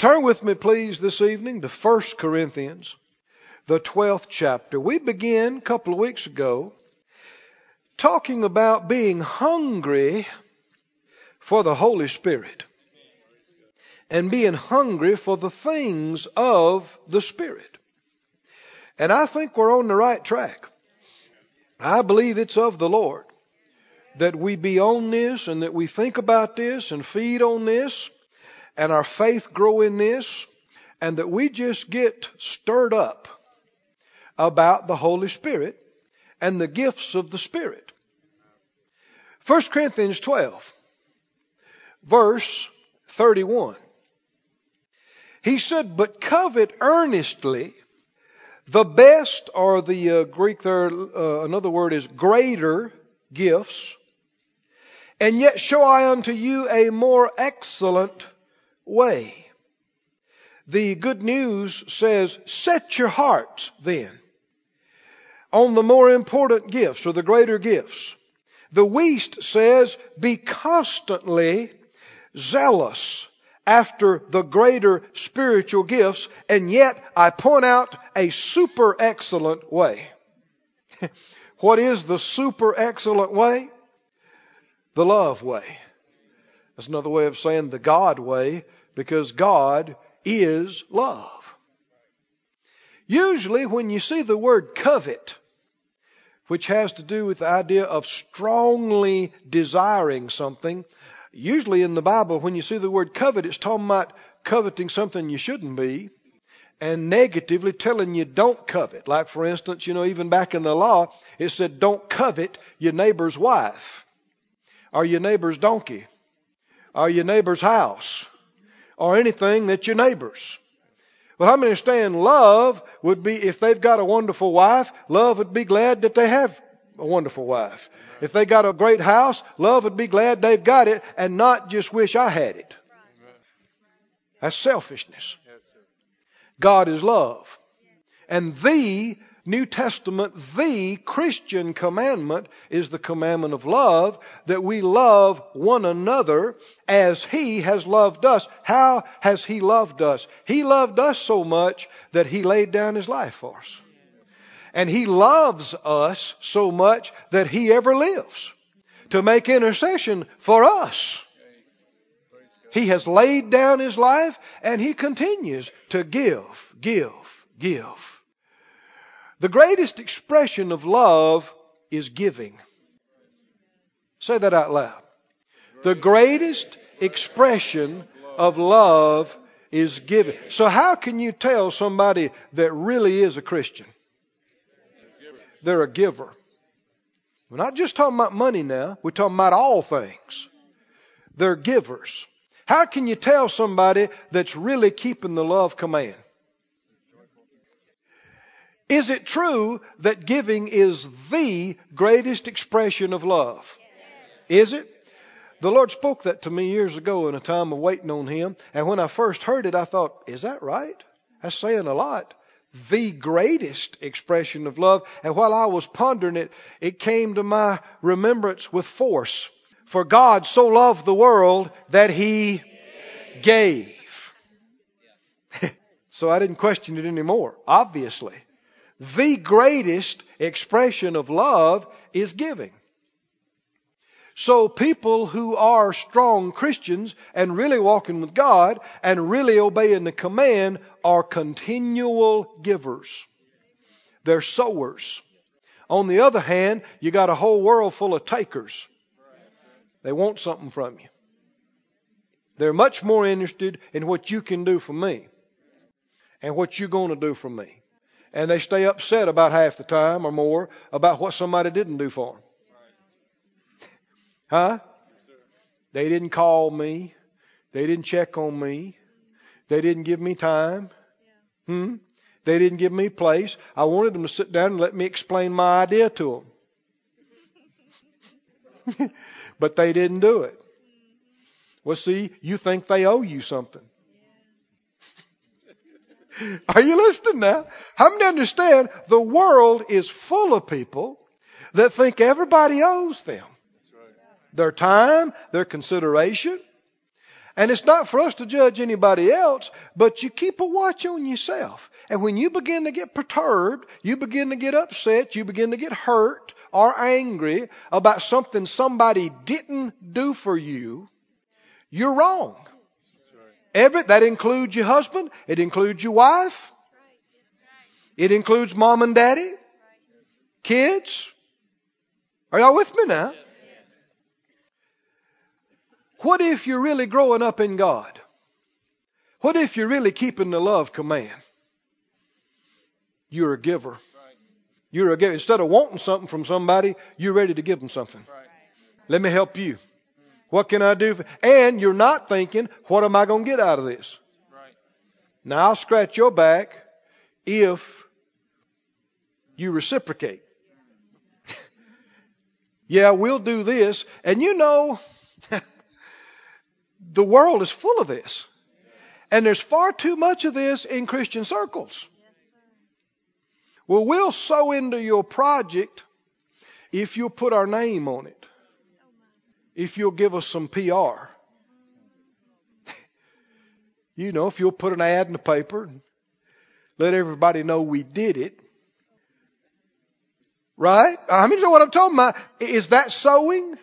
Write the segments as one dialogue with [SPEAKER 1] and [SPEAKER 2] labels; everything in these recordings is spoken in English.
[SPEAKER 1] Turn with me, please, this evening to 1 Corinthians, the 12th chapter. We began a couple of weeks ago talking about being hungry for the Holy Spirit and being hungry for the things of the Spirit. And I think we're on the right track. I believe it's of the Lord that we be on this and that we think about this and feed on this and our faith grow in this and that we just get stirred up about the Holy Spirit and the gifts of the Spirit. 1 Corinthians 12, verse 31. He said, But covet earnestly the best, or the uh, Greek there, uh, another word is greater gifts, and yet show I unto you a more excellent way. The good news says, set your hearts then on the more important gifts or the greater gifts. The Wuest says, be constantly zealous after the greater spiritual gifts, and yet I point out a super excellent way. what is the super excellent way? The love way. That's another way of saying the God way because God is love. Usually, when you see the word covet, which has to do with the idea of strongly desiring something, usually in the Bible, when you see the word covet, it's talking about coveting something you shouldn't be and negatively telling you don't covet. Like, for instance, you know, even back in the law, it said don't covet your neighbor's wife or your neighbor's donkey or your neighbor's house or anything that's your neighbor's. Well, how many understand love would be, if they've got a wonderful wife, love would be glad that they have a wonderful wife. If they got a great house, love would be glad they've got it and not just wish I had it. That's selfishness. God is love. And the New Testament, the Christian commandment is the commandment of love, that we love one another as He has loved us. How has He loved us? He loved us so much that He laid down His life for us. And He loves us so much that He ever lives to make intercession for us. He has laid down His life and He continues to give, give, give. The greatest expression of love is giving. Say that out loud. The greatest expression of love is giving. So how can you tell somebody that really is a Christian? They're a giver. We're not just talking about money now. We're talking about all things. They're givers. How can you tell somebody that's really keeping the love command? Is it true that giving is the greatest expression of love? Is it? The Lord spoke that to me years ago in a time of waiting on Him. And when I first heard it, I thought, is that right? That's saying a lot. The greatest expression of love. And while I was pondering it, it came to my remembrance with force. For God so loved the world that He gave. so I didn't question it anymore, obviously the greatest expression of love is giving. So people who are strong Christians and really walking with God and really obeying the command are continual givers. They're sowers. On the other hand, you got a whole world full of takers. They want something from you. They're much more interested in what you can do for me and what you're going to do for me and they stay upset about half the time or more about what somebody didn't do for them. Huh? They didn't call me. They didn't check on me. They didn't give me time. Hmm? They didn't give me place. I wanted them to sit down and let me explain my idea to them. but they didn't do it. Well, see, you think they owe you something. Are you listening now? How many understand the world is full of people that think everybody owes them their time, their consideration. And it's not for us to judge anybody else, but you keep a watch on yourself. And when you begin to get perturbed, you begin to get upset, you begin to get hurt or angry about something somebody didn't do for you, you're wrong. Every, that includes your husband, it includes your wife, it includes mom and daddy, kids. Are y'all with me now? What if you're really growing up in God? What if you're really keeping the love command? You're a giver. You're a giver. Instead of wanting something from somebody, you're ready to give them something. Let me help you. What can I do? For, and you're not thinking, what am I going to get out of this? Now I'll scratch your back if you reciprocate. yeah, we'll do this. And you know, the world is full of this. And there's far too much of this in Christian circles. Well, we'll sow into your project if you'll put our name on it. If you'll give us some PR. you know, if you'll put an ad in the paper and let everybody know we did it. Right? I mean, you know what I'm talking about? Is that sowing?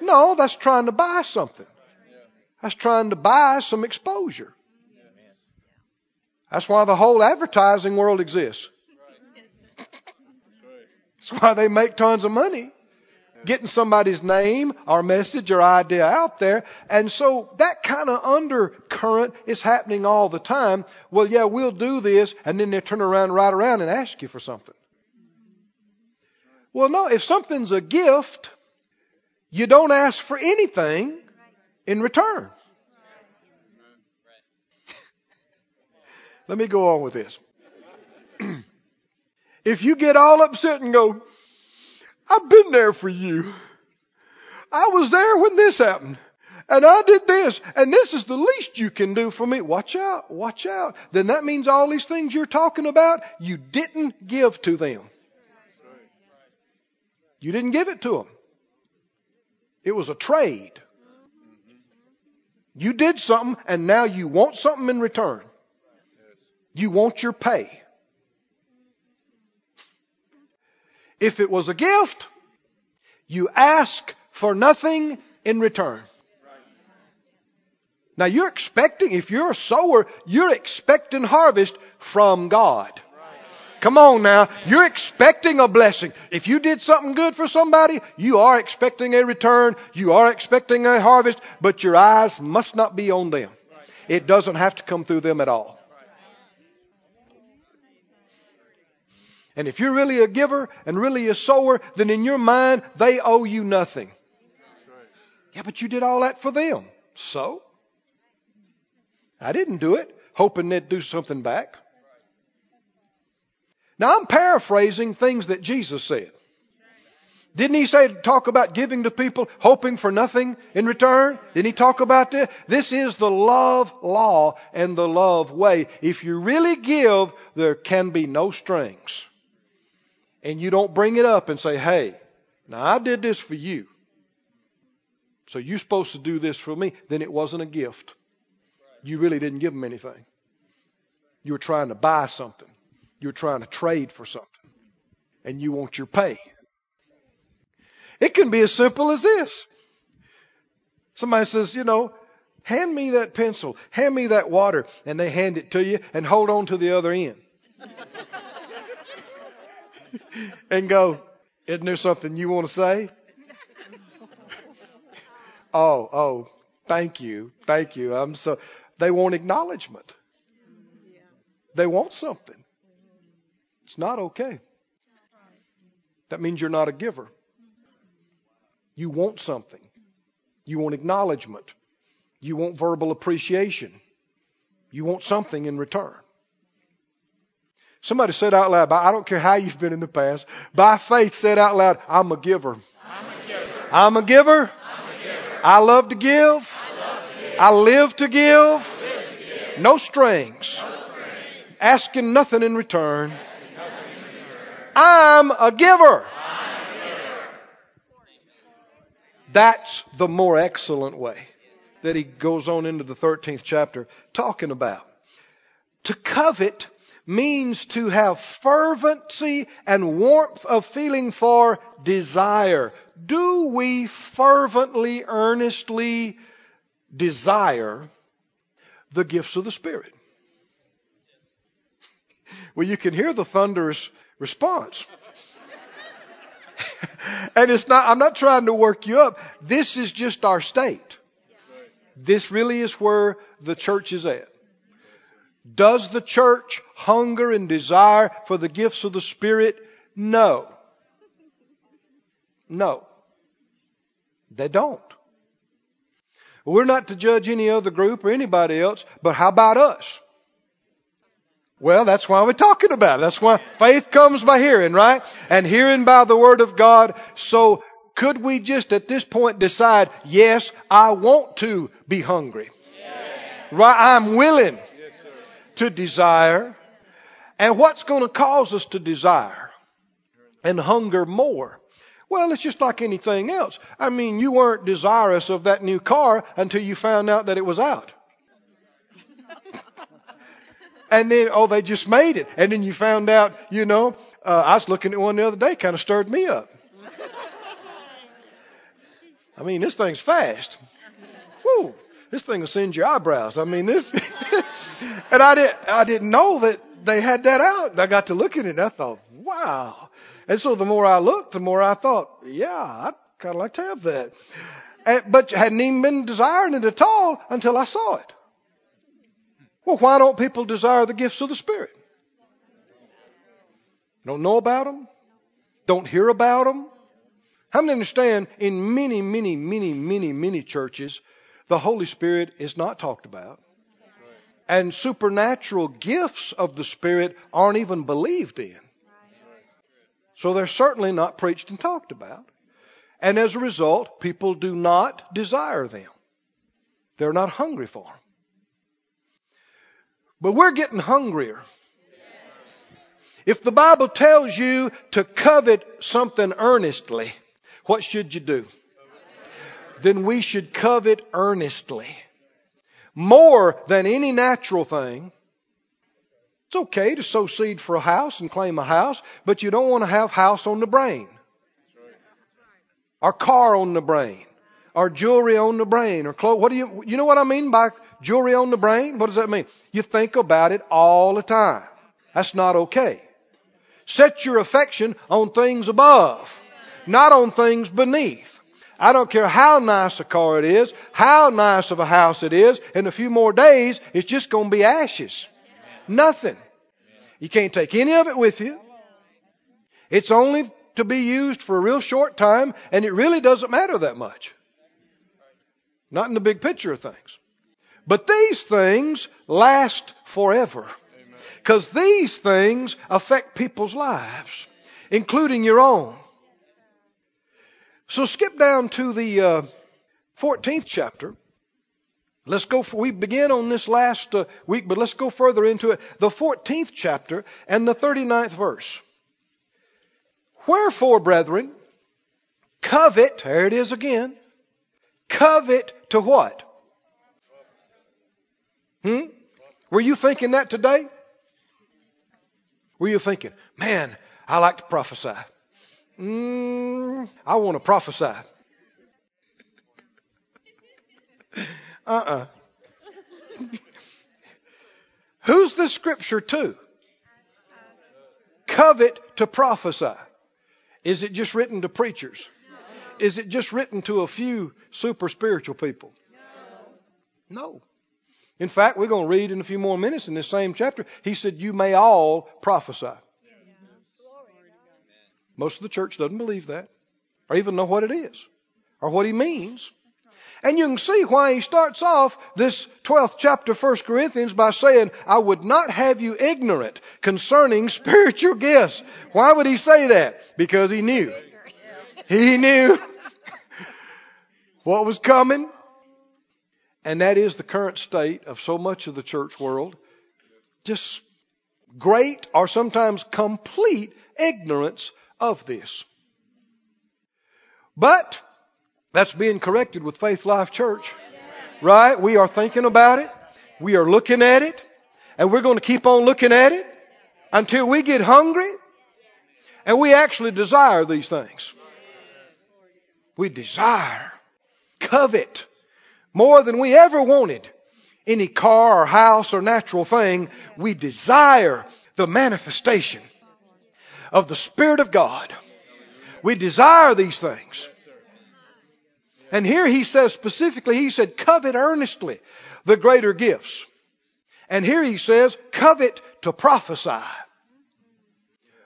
[SPEAKER 1] No, that's trying to buy something. That's trying to buy some exposure. That's why the whole advertising world exists. That's why they make tons of money. Getting somebody's name or message or idea out there. And so that kind of undercurrent is happening all the time. Well, yeah, we'll do this. And then they turn around right around and ask you for something. Well, no, if something's a gift, you don't ask for anything in return. Let me go on with this. if you get all upset and go, I've been there for you. I was there when this happened. And I did this, and this is the least you can do for me. Watch out, watch out. Then that means all these things you're talking about, you didn't give to them. You didn't give it to them. It was a trade. You did something and now you want something in return. You want your pay. If it was a gift, you ask for nothing in return. Now you're expecting, if you're a sower, you're expecting harvest from God. Come on now. You're expecting a blessing. If you did something good for somebody, you are expecting a return. You are expecting a harvest, but your eyes must not be on them. It doesn't have to come through them at all. And if you're really a giver and really a sower, then in your mind, they owe you nothing. Yeah, but you did all that for them. So? I didn't do it, hoping they'd do something back. Now I'm paraphrasing things that Jesus said. Didn't he say talk about giving to people, hoping for nothing in return? Didn't he talk about this? This is the love law and the love way. If you really give, there can be no strings. And you don't bring it up and say, hey, now I did this for you. So you're supposed to do this for me. Then it wasn't a gift. You really didn't give them anything. You were trying to buy something. You were trying to trade for something and you want your pay. It can be as simple as this. Somebody says, you know, hand me that pencil, hand me that water, and they hand it to you and hold on to the other end. and go, isn't there something you want to say? oh, oh, thank you, thank you. I'm so, they want acknowledgement. They want something. It's not okay. That means you're not a giver. You want something. You want acknowledgement. You want verbal appreciation. You want something in return. Somebody said out loud, I don't care how you've been in the past, by faith said out loud, I'm a giver. I'm a giver. I'm a giver. I'm a giver. I love to give. I, love to give. I live to give. Live to give. No, strings. no strings. Asking nothing in return. I'm a giver. That's the more excellent way. that he goes on into the 13th chapter talking about. To covet means to have fervency and warmth of feeling for desire. Do we fervently, earnestly desire the gifts of the Spirit? Well, you can hear the thunderous response. and it's not, I'm not trying to work you up. This is just our state. This really is where the church is at. Does the church hunger and desire for the gifts of the Spirit? No. No. They don't. We're not to judge any other group or anybody else, but how about us? Well, that's why we're talking about it. That's why faith comes by hearing, right? And hearing by the Word of God. So could we just at this point decide, yes, I want to be hungry. Yes. Right? I'm willing to desire. And what's going to cause us to desire and hunger more? Well, it's just like anything else. I mean, you weren't desirous of that new car until you found out that it was out. and then, oh, they just made it. And then you found out, you know, uh, I was looking at one the other day, kind of stirred me up. I mean, this thing's fast. Whoo, this thing will send your eyebrows. I mean, this, and I didn't, I didn't know that they had that out. I got to look at it and I thought, wow. And so the more I looked, the more I thought, yeah, I'd kind of like to have that. And, but hadn't even been desiring it at all until I saw it. Well, why don't people desire the gifts of the Spirit? Don't know about them? Don't hear about them? How many understand in many, many, many, many, many churches, the Holy Spirit is not talked about? And supernatural gifts of the Spirit aren't even believed in. So they're certainly not preached and talked about. And as a result, people do not desire them. They're not hungry for them. But we're getting hungrier. If the Bible tells you to covet something earnestly, what should you do? Then we should covet earnestly. More than any natural thing. It's okay to sow seed for a house and claim a house, but you don't want to have house on the brain. Or car on the brain. Or jewelry on the brain. Or clothes. What do you, you know what I mean by jewelry on the brain? What does that mean? You think about it all the time. That's not okay. Set your affection on things above not on things beneath. I don't care how nice a car it is, how nice of a house it is, in a few more days, it's just going to be ashes. Nothing. You can't take any of it with you. It's only to be used for a real short time, and it really doesn't matter that much. Not in the big picture of things. But these things last forever. Because these things affect people's lives, including your own. So skip down to the uh, 14th chapter. Let's go, for, we begin on this last uh, week, but let's go further into it. The 14th chapter and the 39th verse. Wherefore, brethren, covet, there it is again, covet to what? Hmm? Were you thinking that today? Were you thinking, man, I like to prophesy? Mm, I want to prophesy. uh uh-uh. uh Who's the scripture to? Covet to prophesy. Is it just written to preachers? Is it just written to a few super spiritual people? No. In fact, we're going to read in a few more minutes in this same chapter. He said, You may all prophesy. Most of the church doesn't believe that or even know what it is or what he means. And you can see why he starts off this 12th chapter 1 Corinthians by saying, I would not have you ignorant concerning spiritual gifts. Why would he say that? Because he knew. He knew what was coming. And that is the current state of so much of the church world. Just great or sometimes complete ignorance of this. But that's being corrected with Faith Life Church. Right? We are thinking about it. We are looking at it. And we're going to keep on looking at it until we get hungry and we actually desire these things. We desire, covet more than we ever wanted any car or house or natural thing. We desire the manifestation of the Spirit of God. We desire these things. And here he says specifically, he said, covet earnestly the greater gifts. And here he says, covet to prophesy.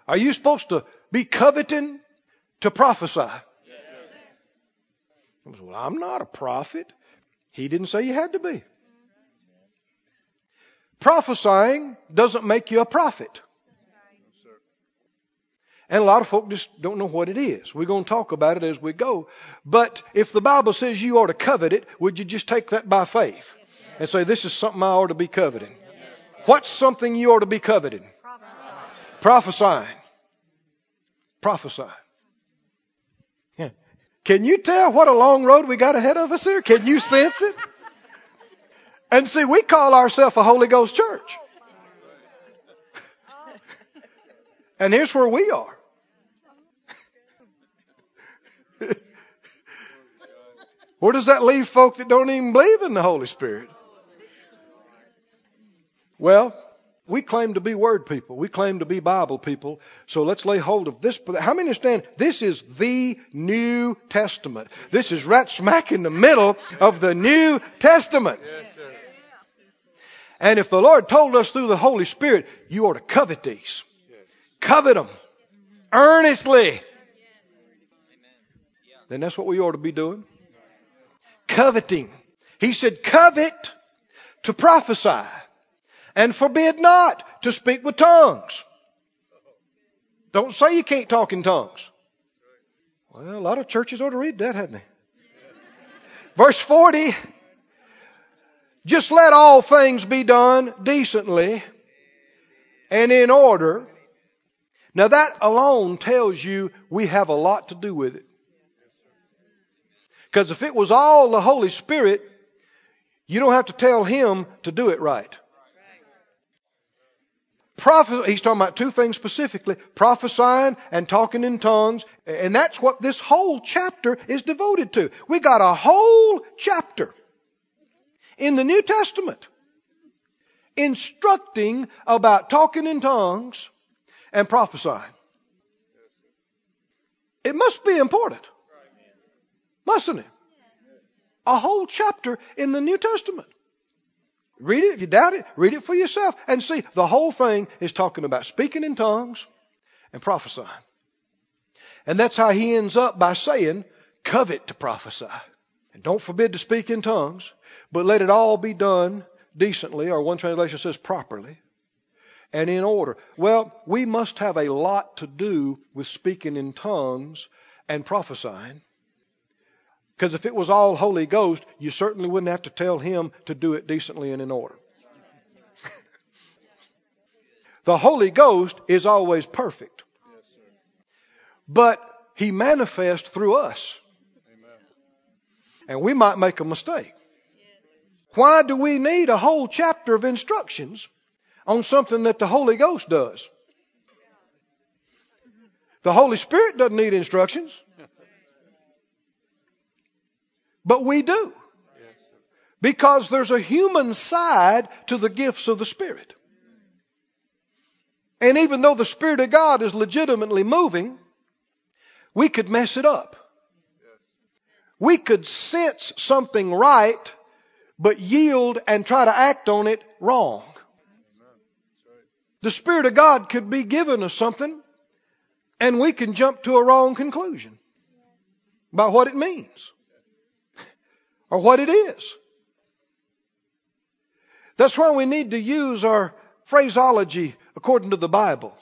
[SPEAKER 1] Are you supposed to be coveting to prophesy? Well, I'm not a prophet. He didn't say you had to be. Prophesying doesn't make you a prophet. And a lot of folk just don't know what it is. We're going to talk about it as we go. But if the Bible says you ought to covet it, would you just take that by faith and say, this is something I ought to be coveting? What's something you ought to be coveting? Prophesying. Prophesying. Yeah. Can you tell what a long road we got ahead of us here? Can you sense it? And see, we call ourselves a Holy Ghost church. And here's where we are. Where does that leave folk that don't even believe in the Holy Spirit? Well, we claim to be Word people. We claim to be Bible people. So let's lay hold of this. How many understand this is the New Testament? This is right smack in the middle of the New Testament. Yes, sir. And if the Lord told us through the Holy Spirit, you ought to covet these. Covet them. Earnestly. Then that's what we ought to be doing coveting. He said, covet to prophesy and forbid not to speak with tongues. Don't say you can't talk in tongues. Well, a lot of churches ought to read that, hadn't they? Verse 40, just let all things be done decently and in order. Now that alone tells you we have a lot to do with it. Because if it was all the Holy Spirit, you don't have to tell Him to do it right. Prophes- he's talking about two things specifically prophesying and talking in tongues. And that's what this whole chapter is devoted to. We got a whole chapter in the New Testament instructing about talking in tongues and prophesying. It must be important. Mustn't it? A whole chapter in the New Testament. Read it if you doubt it. Read it for yourself and see. The whole thing is talking about speaking in tongues and prophesying. And that's how he ends up by saying, covet to prophesy. And don't forbid to speak in tongues, but let it all be done decently, or one translation says properly, and in order. Well, we must have a lot to do with speaking in tongues and prophesying. Because if it was all Holy Ghost, you certainly wouldn't have to tell him to do it decently and in order. the Holy Ghost is always perfect. But he manifests through us. And we might make a mistake. Why do we need a whole chapter of instructions on something that the Holy Ghost does? The Holy Spirit doesn't need instructions. But we do. Because there's a human side to the gifts of the Spirit. And even though the Spirit of God is legitimately moving, we could mess it up. We could sense something right, but yield and try to act on it wrong. The Spirit of God could be given us something, and we can jump to a wrong conclusion about what it means or what it is. That's why we need to use our phraseology according to the Bible.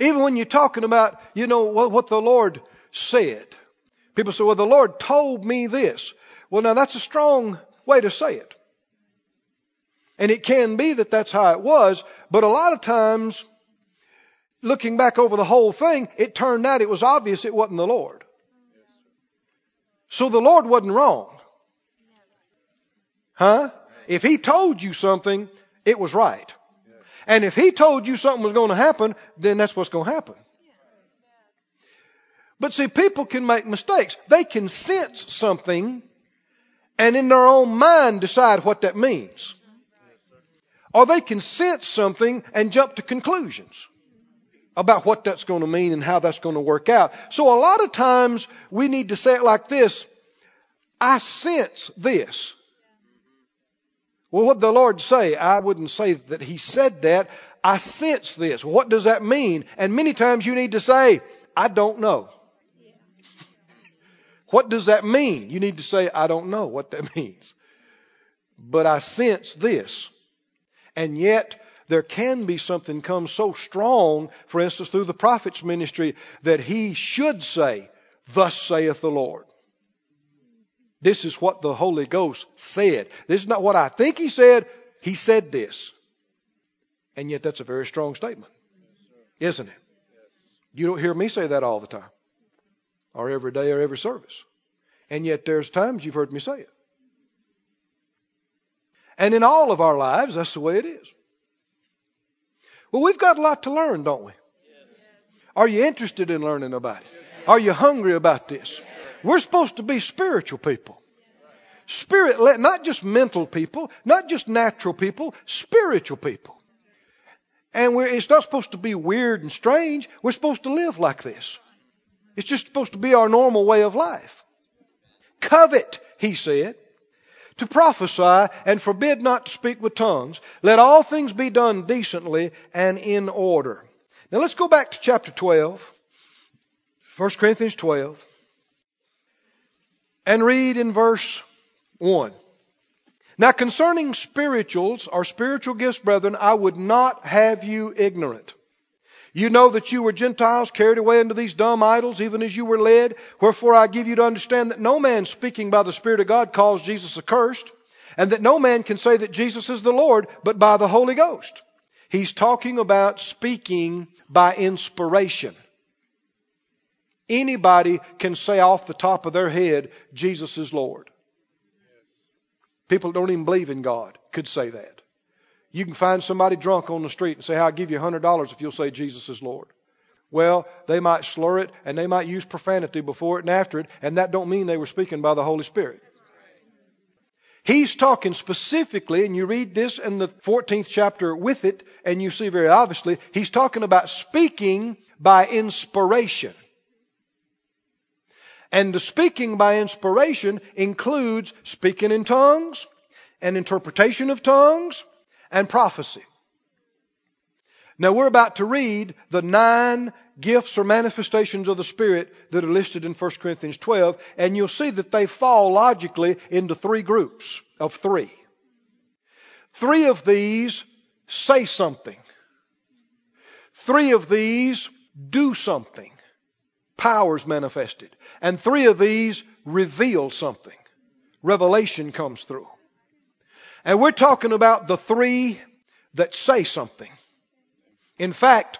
[SPEAKER 1] Even when you're talking about, you know, what the Lord said. People say, well, the Lord told me this. Well, now that's a strong way to say it. And it can be that that's how it was, but a lot of times, looking back over the whole thing, it turned out it was obvious it wasn't the Lord. So the Lord wasn't wrong. Huh? If he told you something, it was right. And if he told you something was going to happen, then that's what's going to happen. But see, people can make mistakes. They can sense something and in their own mind decide what that means. Or they can sense something and jump to conclusions about what that's going to mean and how that's going to work out. So a lot of times we need to say it like this. I sense this. Well, what the Lord say? I wouldn't say that He said that. I sense this. What does that mean? And many times you need to say, I don't know. what does that mean? You need to say, I don't know what that means. But I sense this. And yet, there can be something come so strong, for instance, through the prophet's ministry, that he should say, Thus saith the Lord. This is what the Holy Ghost said. This is not what I think He said. He said this. And yet that's a very strong statement. Isn't it? You don't hear me say that all the time. Or every day or every service. And yet there's times you've heard me say it. And in all of our lives, that's the way it is. Well, we've got a lot to learn, don't we? Are you interested in learning about it? Are you hungry about this? We're supposed to be spiritual people. Spirit led, not just mental people, not just natural people, spiritual people. And it's not supposed to be weird and strange. We're supposed to live like this. It's just supposed to be our normal way of life. Covet, he said, to prophesy and forbid not to speak with tongues. Let all things be done decently and in order. Now let's go back to chapter 12, 1 Corinthians 12 and read in verse 1. Now concerning spirituals or spiritual gifts, brethren, I would not have you ignorant. You know that you were Gentiles carried away into these dumb idols, even as you were led. Wherefore I give you to understand that no man speaking by the Spirit of God calls Jesus accursed, and that no man can say that Jesus is the Lord, but by the Holy Ghost. He's talking about speaking by inspiration. Anybody can say off the top of their head, Jesus is Lord. People don't even believe in God could say that. You can find somebody drunk on the street and say, I'll give you $100 if you'll say Jesus is Lord. Well, they might slur it and they might use profanity before it and after it, and that don't mean they were speaking by the Holy Spirit. He's talking specifically, and you read this in the 14th chapter with it, and you see very obviously, he's talking about speaking by inspiration. And the speaking by inspiration includes speaking in tongues, and interpretation of tongues, and prophecy. Now we're about to read the nine gifts or manifestations of the Spirit that are listed in 1 Corinthians 12, and you'll see that they fall logically into three groups of three. Three of these say something. Three of these do something powers manifested. And three of these reveal something. Revelation comes through. And we're talking about the three that say something. In fact,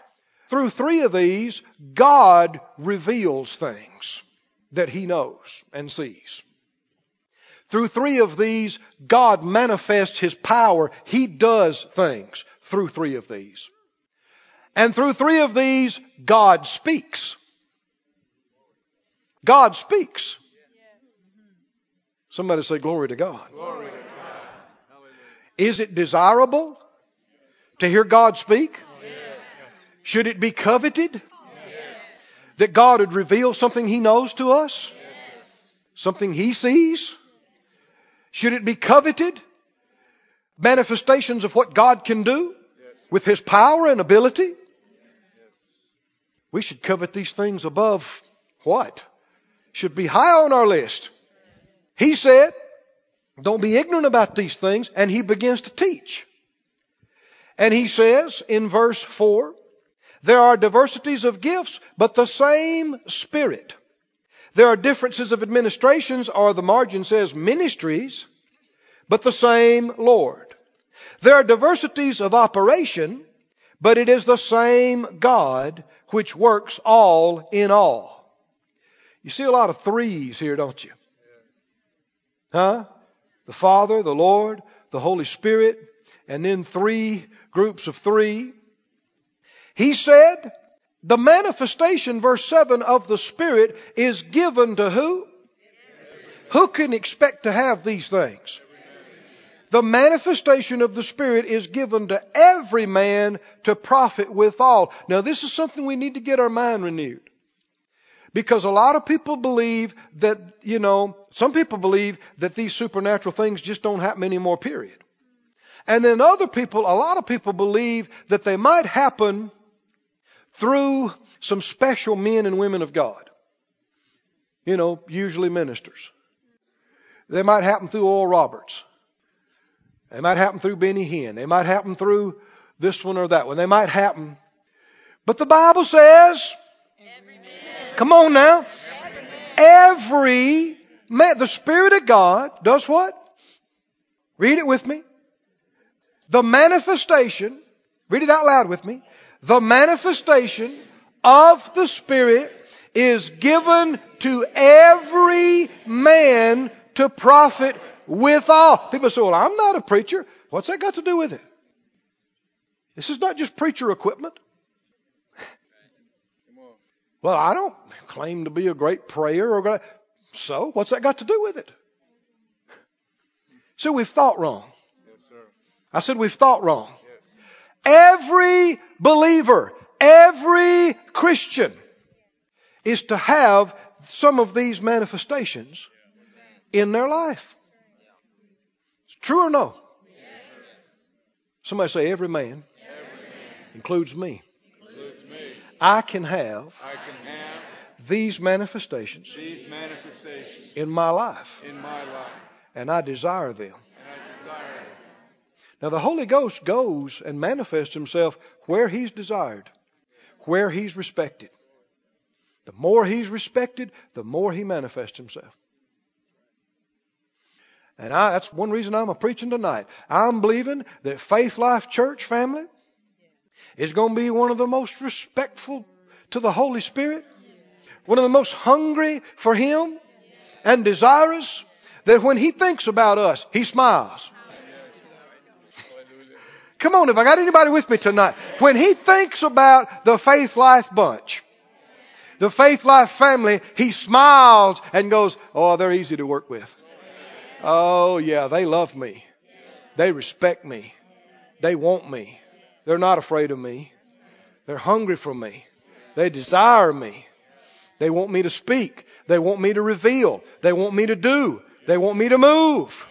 [SPEAKER 1] through three of these, God reveals things that He knows and sees. Through three of these, God manifests His power. He does things through three of these. And through three of these, God speaks. God speaks. Somebody say, Glory to God. Glory to God. Is it desirable to hear God speak? Yes. Should it be coveted? Yes. That God would reveal something He knows to us? Yes. Something He sees? Should it be coveted? Manifestations of what God can do with His power and ability? We should covet these things above what? should be high on our list. He said, don't be ignorant about these things, and he begins to teach. And he says in verse 4, there are diversities of gifts, but the same Spirit. There are differences of administrations, or the margin says ministries, but the same Lord. There are diversities of operation, but it is the same God which works all in all. You see a lot of threes here, don't you? Huh? The Father, the Lord, the Holy Spirit, and then three groups of three. He said, the manifestation, verse 7, of the Spirit is given to who? Who can expect to have these things? The manifestation of the Spirit is given to every man to profit withal. Now this is something we need to get our mind renewed. Because a lot of people believe that, you know, some people believe that these supernatural things just don't happen anymore, period. And then other people, a lot of people believe that they might happen through some special men and women of God. You know, usually ministers. They might happen through Oral Roberts. They might happen through Benny Hinn. They might happen through this one or that one. They might happen. But the Bible says, come on now, every man, the Spirit of God does what? Read it with me. The manifestation, read it out loud with me. The manifestation of the Spirit is given to every man to profit withal. People say, well, I'm not a preacher. What's that got to do with it? This is not just preacher equipment. Well, I don't claim to be a great prayer or great, so what's that got to do with it? So we've thought wrong. I said we've thought wrong. Every believer, every Christian is to have some of these manifestations in their life. It's True or no? Somebody say every man, every man. Includes, me. I can have, I can have these, manifestations
[SPEAKER 2] these manifestations
[SPEAKER 1] in my life.
[SPEAKER 2] In my life.
[SPEAKER 1] And I desire them.
[SPEAKER 2] I desire them.
[SPEAKER 1] Now the Holy Ghost goes and manifests himself where he's desired, where he's respected. The more he's respected, the more he manifests himself. And I, that's one reason I'm a preaching tonight. I'm believing that Faith Life Church family is going to be one of the most respectful to the Holy Spirit, one of the most hungry for Him and desirous that when He thinks about us, He smiles. Come on, if I got anybody with me tonight, when He thinks about the Faith Life bunch, the Faith Life family, He smiles and goes, Oh, they're easy to work with. Oh, yeah, they love me. They respect me. They want me. They're not afraid of me. They're hungry for me. They desire me. They want me to speak. They want me to reveal. They want me to do. They want me to move.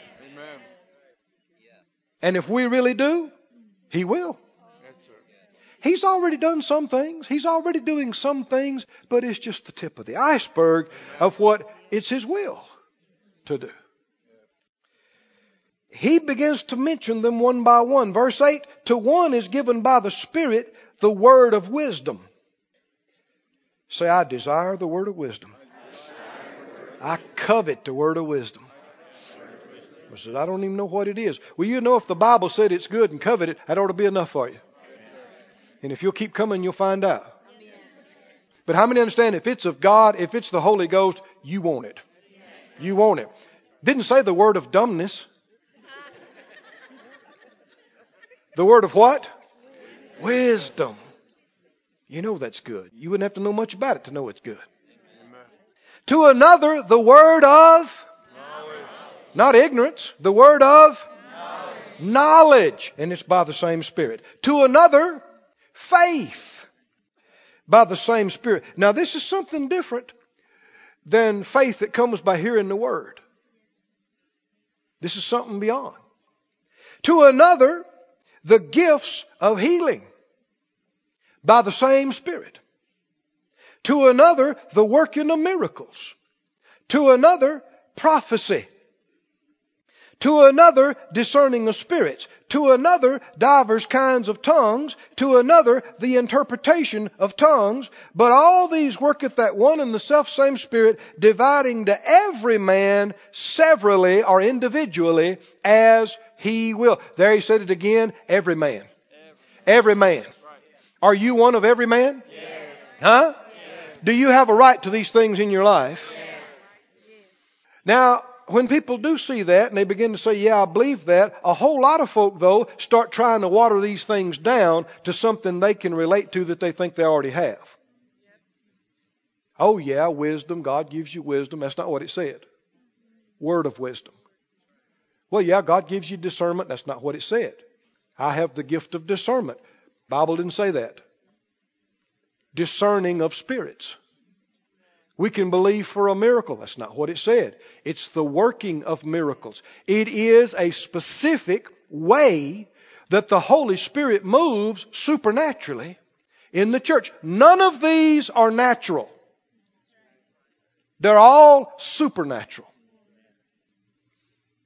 [SPEAKER 1] And if we really do, He will. He's already done some things. He's already doing some things, but it's just the tip of the iceberg of what it's His will to do he begins to mention them one by one. Verse 8, to one is given by the Spirit the word of wisdom. Say, I desire the word of wisdom. I covet the word of wisdom. I said, I don't even know what it is. Well, you know if the Bible said it's good and covet it, that ought to be enough for you. And if you'll keep coming, you'll find out. But how many understand if it's of God, if it's the Holy Ghost, you want it. You want it. Didn't say the word of dumbness. The word of what? Wisdom. You know that's good. You wouldn't have to know much about it to know it's good.
[SPEAKER 2] Amen.
[SPEAKER 1] To another, the word of
[SPEAKER 2] Knowledge.
[SPEAKER 1] not ignorance, the word of
[SPEAKER 2] Knowledge.
[SPEAKER 1] knowledge, and it's by the same Spirit. To another, faith by the same Spirit. Now, this is something different than faith that comes by hearing the Word. This is something beyond. To another, the gifts of healing by the same Spirit. To another, the working of miracles. To another, prophecy. To another, discerning of spirits. To another, divers kinds of tongues. To another, the interpretation of tongues. But all these worketh that one and the self same Spirit, dividing to every man severally or individually as he will. There he said it again, every man. Every man. Are you one of every man?
[SPEAKER 2] Yes.
[SPEAKER 1] Huh? Do you have a right to these things in your life?
[SPEAKER 2] Yes.
[SPEAKER 1] Now, when people do see that and they begin to say, yeah, I believe that, a whole lot of folk, though, start trying to water these things down to something they can relate to that they think they already have. Oh, yeah, wisdom. God gives you wisdom. That's not what it said. Word of wisdom. Well, yeah, God gives you discernment. That's not what it said. I have the gift of discernment. Bible didn't say that. Discerning of spirits. We can believe for a miracle. That's not what it said. It's the working of miracles. It is a specific way that the Holy Spirit moves supernaturally in the church. None of these are natural. They're all supernatural.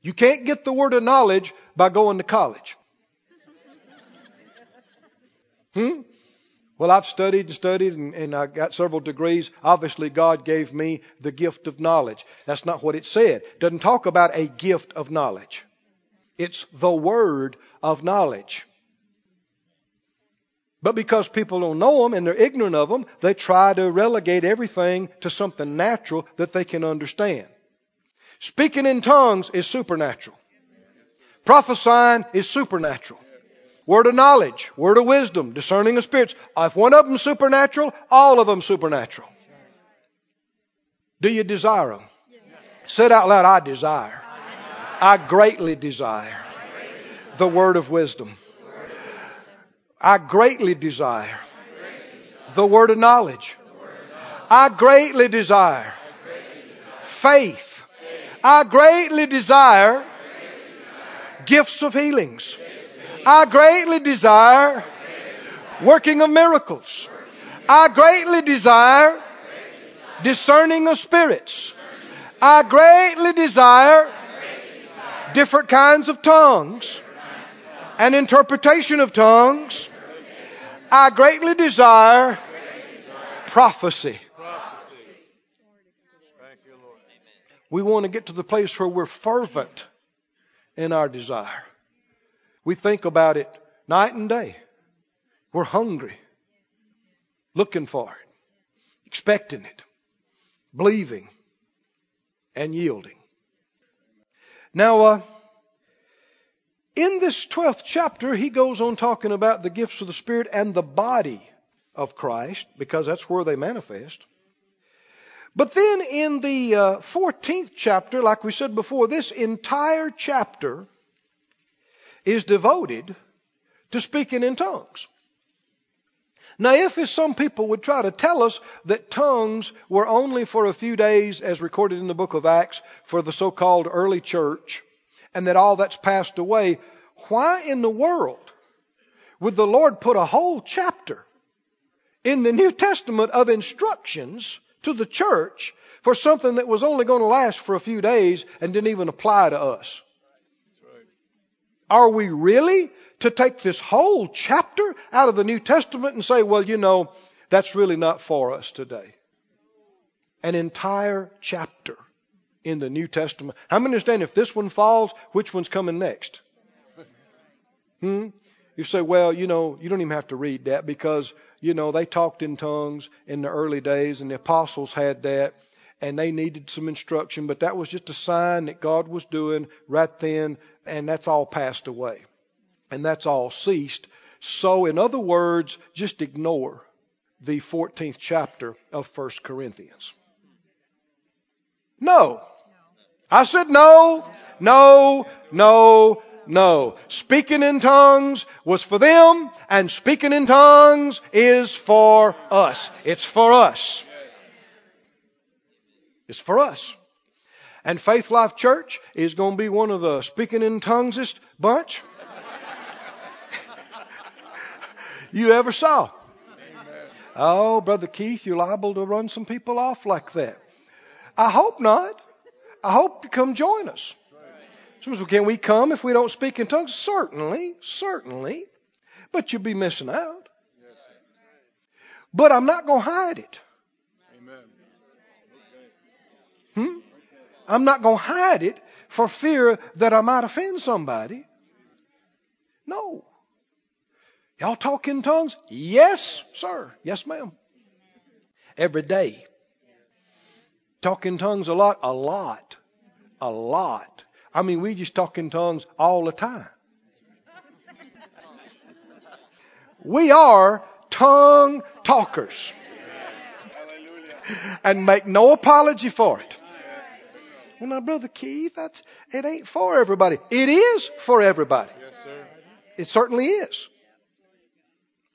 [SPEAKER 1] You can't get the word of knowledge by going to college. Hmm? Well, I've studied and studied and, and I got several degrees. Obviously, God gave me the gift of knowledge. That's not what it said. It doesn't talk about a gift of knowledge. It's the word of knowledge. But because people don't know them and they're ignorant of them, they try to relegate everything to something natural that they can understand. Speaking in tongues is supernatural. Prophesying is supernatural. Word of knowledge, word of wisdom, discerning of spirits. Uh, if one of them supernatural, all of them supernatural. Do you desire them? Say out loud, I desire. I greatly desire the word of wisdom. I greatly desire the word of knowledge. I greatly desire faith. I greatly desire gifts of healings. I greatly desire working of miracles. I greatly desire discerning of spirits. I greatly desire different kinds of tongues and interpretation of tongues. I greatly desire prophecy. We want to get to the place where we're fervent in our desire. We think about it night and day. We're hungry, looking for it, expecting it, believing, and yielding. Now, uh, in this 12th chapter, he goes on talking about the gifts of the Spirit and the body of Christ, because that's where they manifest. But then in the uh, 14th chapter, like we said before, this entire chapter is devoted to speaking in tongues. Now, if as some people would try to tell us that tongues were only for a few days, as recorded in the book of Acts, for the so-called early church, and that all that's passed away, why in the world would the Lord put a whole chapter in the New Testament of instructions to the church for something that was only going to last for a few days and didn't even apply to us? Are we really to take this whole chapter out of the New Testament and say, well, you know, that's really not for us today? An entire chapter in the New Testament. How many understand if this one falls, which one's coming next? Hmm? You say, well, you know, you don't even have to read that because, you know, they talked in tongues in the early days and the apostles had that and they needed some instruction, but that was just a sign that God was doing right then, and that's all passed away. And that's all ceased. So, in other words, just ignore the 14th chapter of 1 Corinthians. No. I said no, no, no, no. Speaking in tongues was for them, and speaking in tongues is for us. It's for us. It's for us. And Faith Life Church is going to be one of the speaking in tonguesest bunch you ever saw. Oh, Brother Keith, you're liable to run some people off like that. I hope not. I hope you come join us. So, can we come if we don't speak in tongues? Certainly, certainly. But you'll be missing out. But I'm not going to hide it. I'm not going to hide it for fear that I might offend somebody. No. Y'all talk in tongues? Yes, sir. Yes, ma'am. Every day. Talk in tongues a lot? A lot. A lot. I mean, we just talk in tongues all the time. We are tongue talkers. And make no apology for it. Well, now, Brother Keith, that's, it ain't for everybody. It is for everybody.
[SPEAKER 2] Yes, sir.
[SPEAKER 1] It certainly is.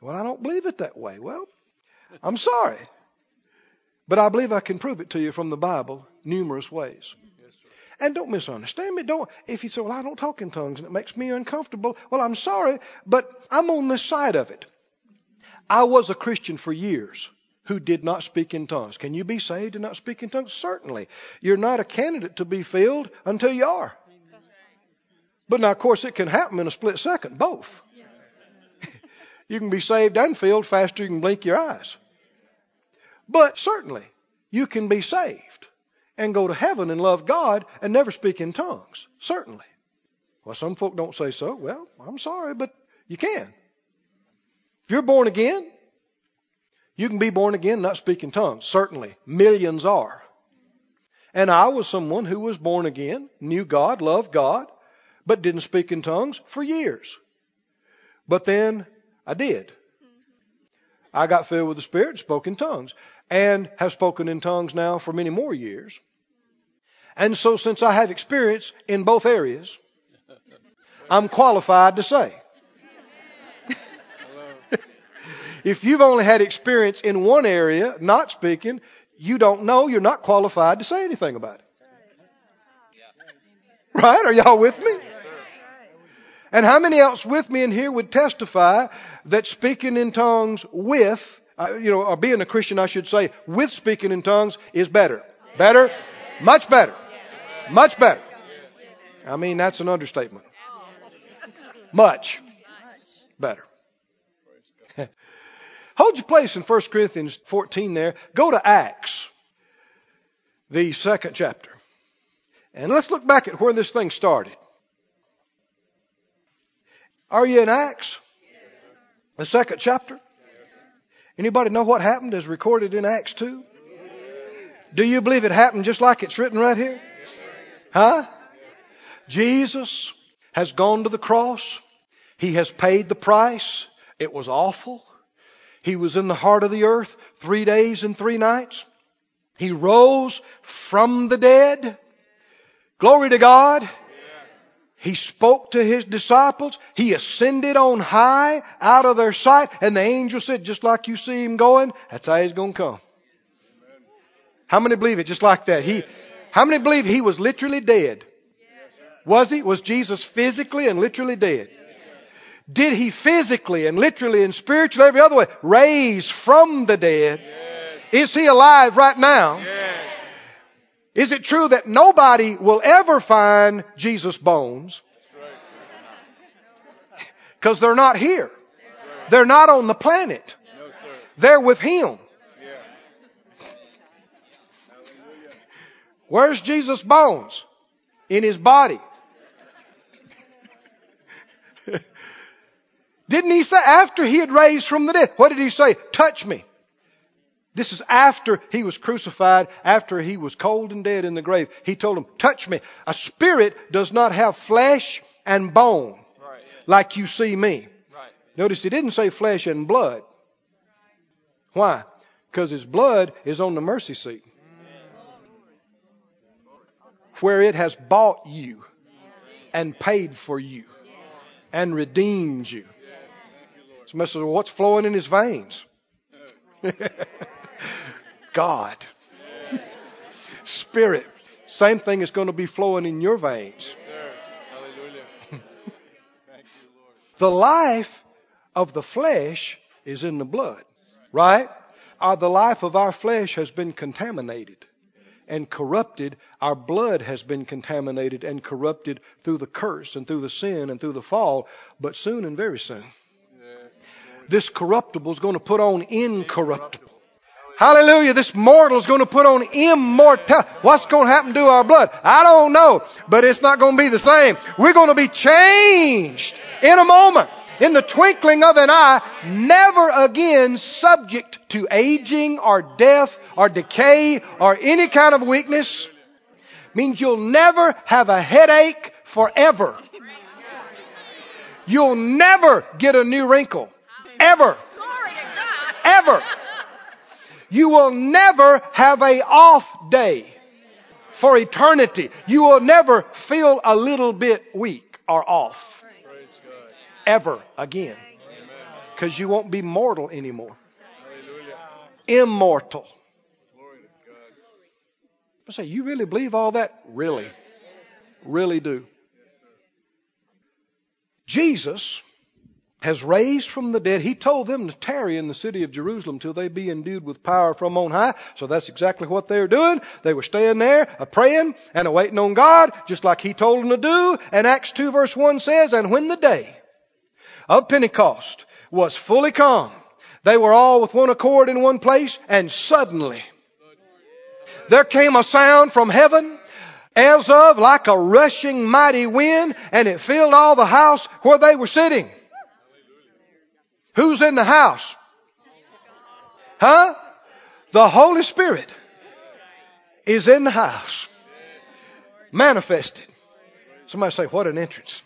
[SPEAKER 1] Well, I don't believe it that way. Well, I'm sorry. But I believe I can prove it to you from the Bible numerous ways.
[SPEAKER 2] Yes.
[SPEAKER 1] And don't misunderstand me. Don't, if you say, well, I don't talk in tongues and it makes me uncomfortable. Well, I'm sorry, but I'm on this side of it. I was a Christian for years who did not speak in tongues. Can you be saved and not speak in tongues? Certainly. You're not a candidate to be filled until you are. But now, of course, it can happen in a split second, both. you can be saved and filled faster than you can blink your eyes. But certainly, you can be saved and go to heaven and love God and never speak in tongues. Certainly. Well, some folk don't say so. Well, I'm sorry, but you can. If you're born again, you can be born again, not speaking tongues. Certainly. Millions are. And I was someone who was born again, knew God, loved God, but didn't speak in tongues for years. But then I did. I got filled with the Spirit, spoke in tongues, and have spoken in tongues now for many more years. And so, since I have experience in both areas, I'm qualified to say. If you've only had experience in one area, not speaking, you don't know, you're not qualified to say anything about it. Right? Are y'all with me? And how many else with me in here would testify that speaking in tongues with, uh, you know, or being a Christian, I should say, with speaking in tongues is better? Better? Much better. Much better. I mean, that's an understatement. Much better. Hold your place in 1 Corinthians 14 there. Go to Acts, the second chapter. And let's look back at where this thing started. Are you in Acts? The second chapter? Anybody know what happened as recorded in Acts 2? Do you believe it happened just like it's written right here? Huh? Jesus has gone to the cross. He has paid the price. It was awful. He was in the heart of the earth three days and three nights. He rose from the dead. Glory to God. He spoke to his disciples. He ascended on high out of their sight. And the angel said, just like you see him going, that's how he's going to come. How many believe it just like that? He, how many believe he was literally dead? Was he? Was Jesus physically and literally dead? Did he physically and literally and spiritually every other way raise from the dead? Is he alive right now?
[SPEAKER 2] Yes.
[SPEAKER 1] Is it true that nobody will ever find Jesus' bones? Because they're not here. They're not on the planet.
[SPEAKER 2] No, sir.
[SPEAKER 1] They're with Him.
[SPEAKER 2] Yeah.
[SPEAKER 1] Where's Jesus' bones? In His body. Didn't He say after He had raised from the dead? What did He say? Touch me. This is after he was crucified, after he was cold and dead in the grave. He told him, touch me. A spirit does not have flesh and bone
[SPEAKER 2] Right.
[SPEAKER 1] like you see me.
[SPEAKER 2] Right.
[SPEAKER 1] Notice he didn't say flesh and blood. Why? Because his blood is on the mercy seat. Where it has bought you and paid for you and redeemed you. Somebody says, well, what's flowing in his veins? God. Spirit. Same thing is going to be flowing in your veins.
[SPEAKER 2] Sir. Hallelujah. Thank you, Lord.
[SPEAKER 1] The life of the flesh is in the blood, right? Uh, the life of our flesh has been contaminated and corrupted. Our blood has been contaminated and corrupted through the curse and through the sin and through the fall. But soon and very soon. This corruptible is going to put on incorruptible. Hallelujah. This mortal is going to put on immortality. What's going to happen to our blood? I don't know, but it's not going to be the same. We're going to be changed in a moment, in the twinkling of an eye, never again subject to aging or death or decay or any kind of weakness. means you'll never have a headache forever. You'll never get a new wrinkle. Ever. Ever. You will never have a off day for eternity. You will never feel a little bit weak or off. Ever again. Because you won't be mortal anymore. Immortal. I say, you really believe all that? Really. Really do. Jesus has raised from the dead. He told them to tarry in the city of Jerusalem till they be endued with power from on high. So that's exactly what they were doing. They were staying there, a praying and a waiting on God, just like He told them to do. And Acts 2 verse 1 says, And when the day of Pentecost was fully come, they were all with one accord in one place, and suddenly there came a sound from heaven as of like a rushing mighty wind, and it filled all the house where they were sitting. Who's in the house? Huh? The Holy Spirit is in the house. Manifested. Somebody say, what an entrance.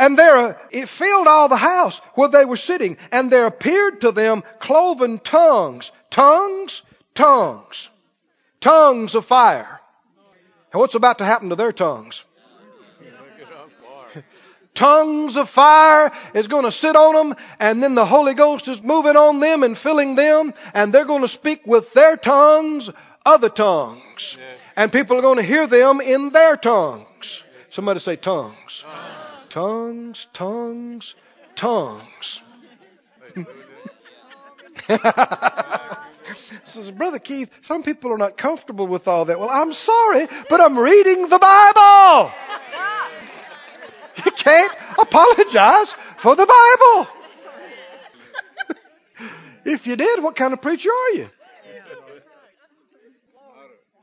[SPEAKER 1] And there, it filled all the house where they were sitting, and there appeared to them cloven tongues. Tongues? Tongues. Tongues of fire. And what's about to happen to their tongues?
[SPEAKER 2] Look it up far.
[SPEAKER 1] Tongues of fire is going to sit on them and then the Holy Ghost is moving on them and filling them and they're going to speak with their tongues other tongues.
[SPEAKER 2] Yes.
[SPEAKER 1] And people are going to hear them in their tongues. Somebody say tongues. Tongues, tongues, tongues. Says, Brother Keith, some people are not comfortable with all that. Well, I'm sorry, but I'm reading the Bible. Can't apologize for the Bible. if you did, what kind of preacher are you?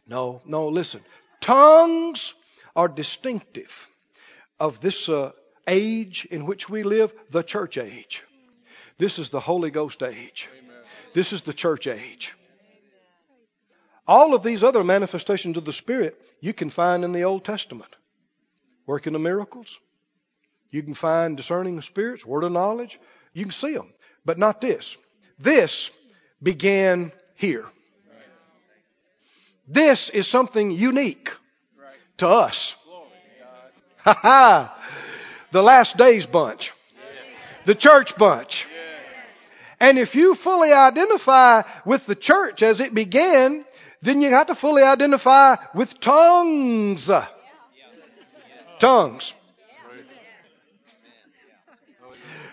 [SPEAKER 1] No, no, listen. Tongues are distinctive of this uh, age in which we live, the church age. This is the Holy Ghost age. This is the church age. All of these other manifestations of the Spirit you can find in the Old Testament. Working of miracles. You can find discerning spirits, word of knowledge. You can see them. But not this. This began here. This is something unique to us. Ha ha! The last days bunch. The church bunch. And if you fully identify with the church as it began, then you have to fully identify with tongues. Tongues.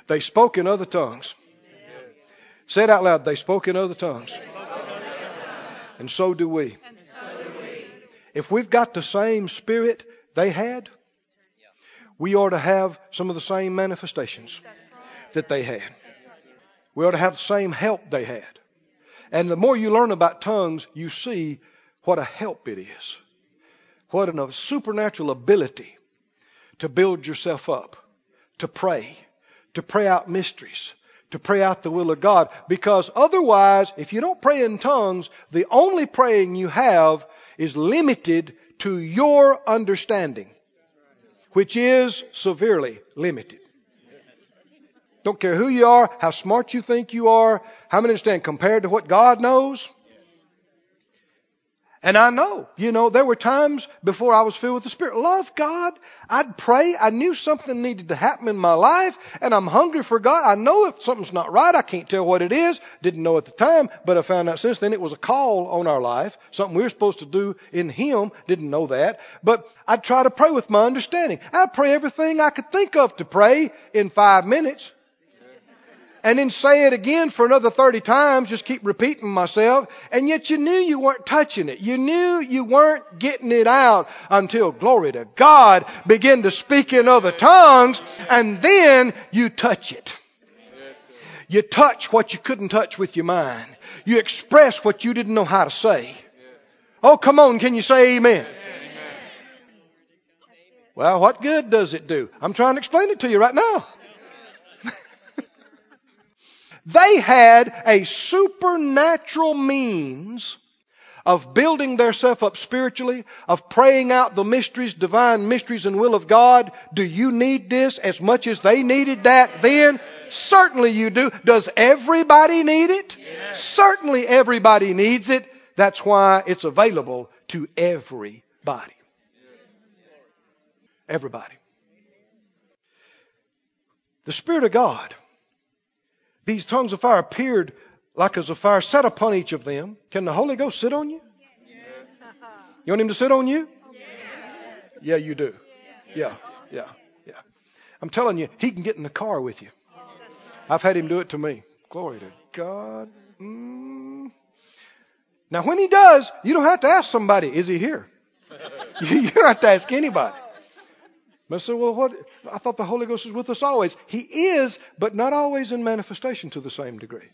[SPEAKER 1] They spoke in other tongues. Say it out loud. They spoke in other tongues. And so do we. If we've got the same spirit they had, we ought to have some of the same manifestations that they had. We ought to have the same help they had. And the more you learn about tongues, you see what a help it is. What a supernatural ability to build yourself up, to pray, to pray out mysteries, to pray out the will of God. Because otherwise, if you don't pray in tongues, the only praying you have is limited to your understanding, which is severely limited. Don't care who you are, how smart you think you are, how many understand compared to what God knows. And I know, you know, there were times before I was filled with the Spirit. Love God. I'd pray. I knew something needed to happen in my life and I'm hungry for God. I know if something's not right, I can't tell what it is. Didn't know at the time, but I found out since then it was a call on our life. Something we were supposed to do in Him. Didn't know that. But I'd try to pray with my understanding. I'd pray everything I could think of to pray in five minutes and then say it again for another 30 times, just keep repeating myself, and yet you knew you weren't touching it. You knew you weren't getting it out until, glory to God, begin to speak in other tongues, and then you touch it. You touch what you couldn't touch with your mind. You express what you didn't know how to say. Oh, come on, can you say amen? Well, what good does it do? I'm trying to explain it to you right now. They had a supernatural means of building theirself up spiritually, of praying out the mysteries, divine mysteries and will of God. Do you need this as much as they needed that then? Certainly you do. Does everybody need it? Yes. Certainly everybody needs it. That's why it's available to everybody. Everybody. The Spirit of God, these tongues of fire appeared like as a fire set upon each of them. Can the Holy Ghost sit on you? Yes. You want Him to sit on you? Yes. Yeah, you do. Yeah, yeah, yeah. I'm telling you, He can get in the car with you. I've had Him do it to me. Glory to God. Mm. Now, when He does, you don't have to ask somebody, is He here? you don't have to ask anybody. I said, well, what? I thought the Holy Ghost was with us always. He is, but not always in manifestation to the same degree.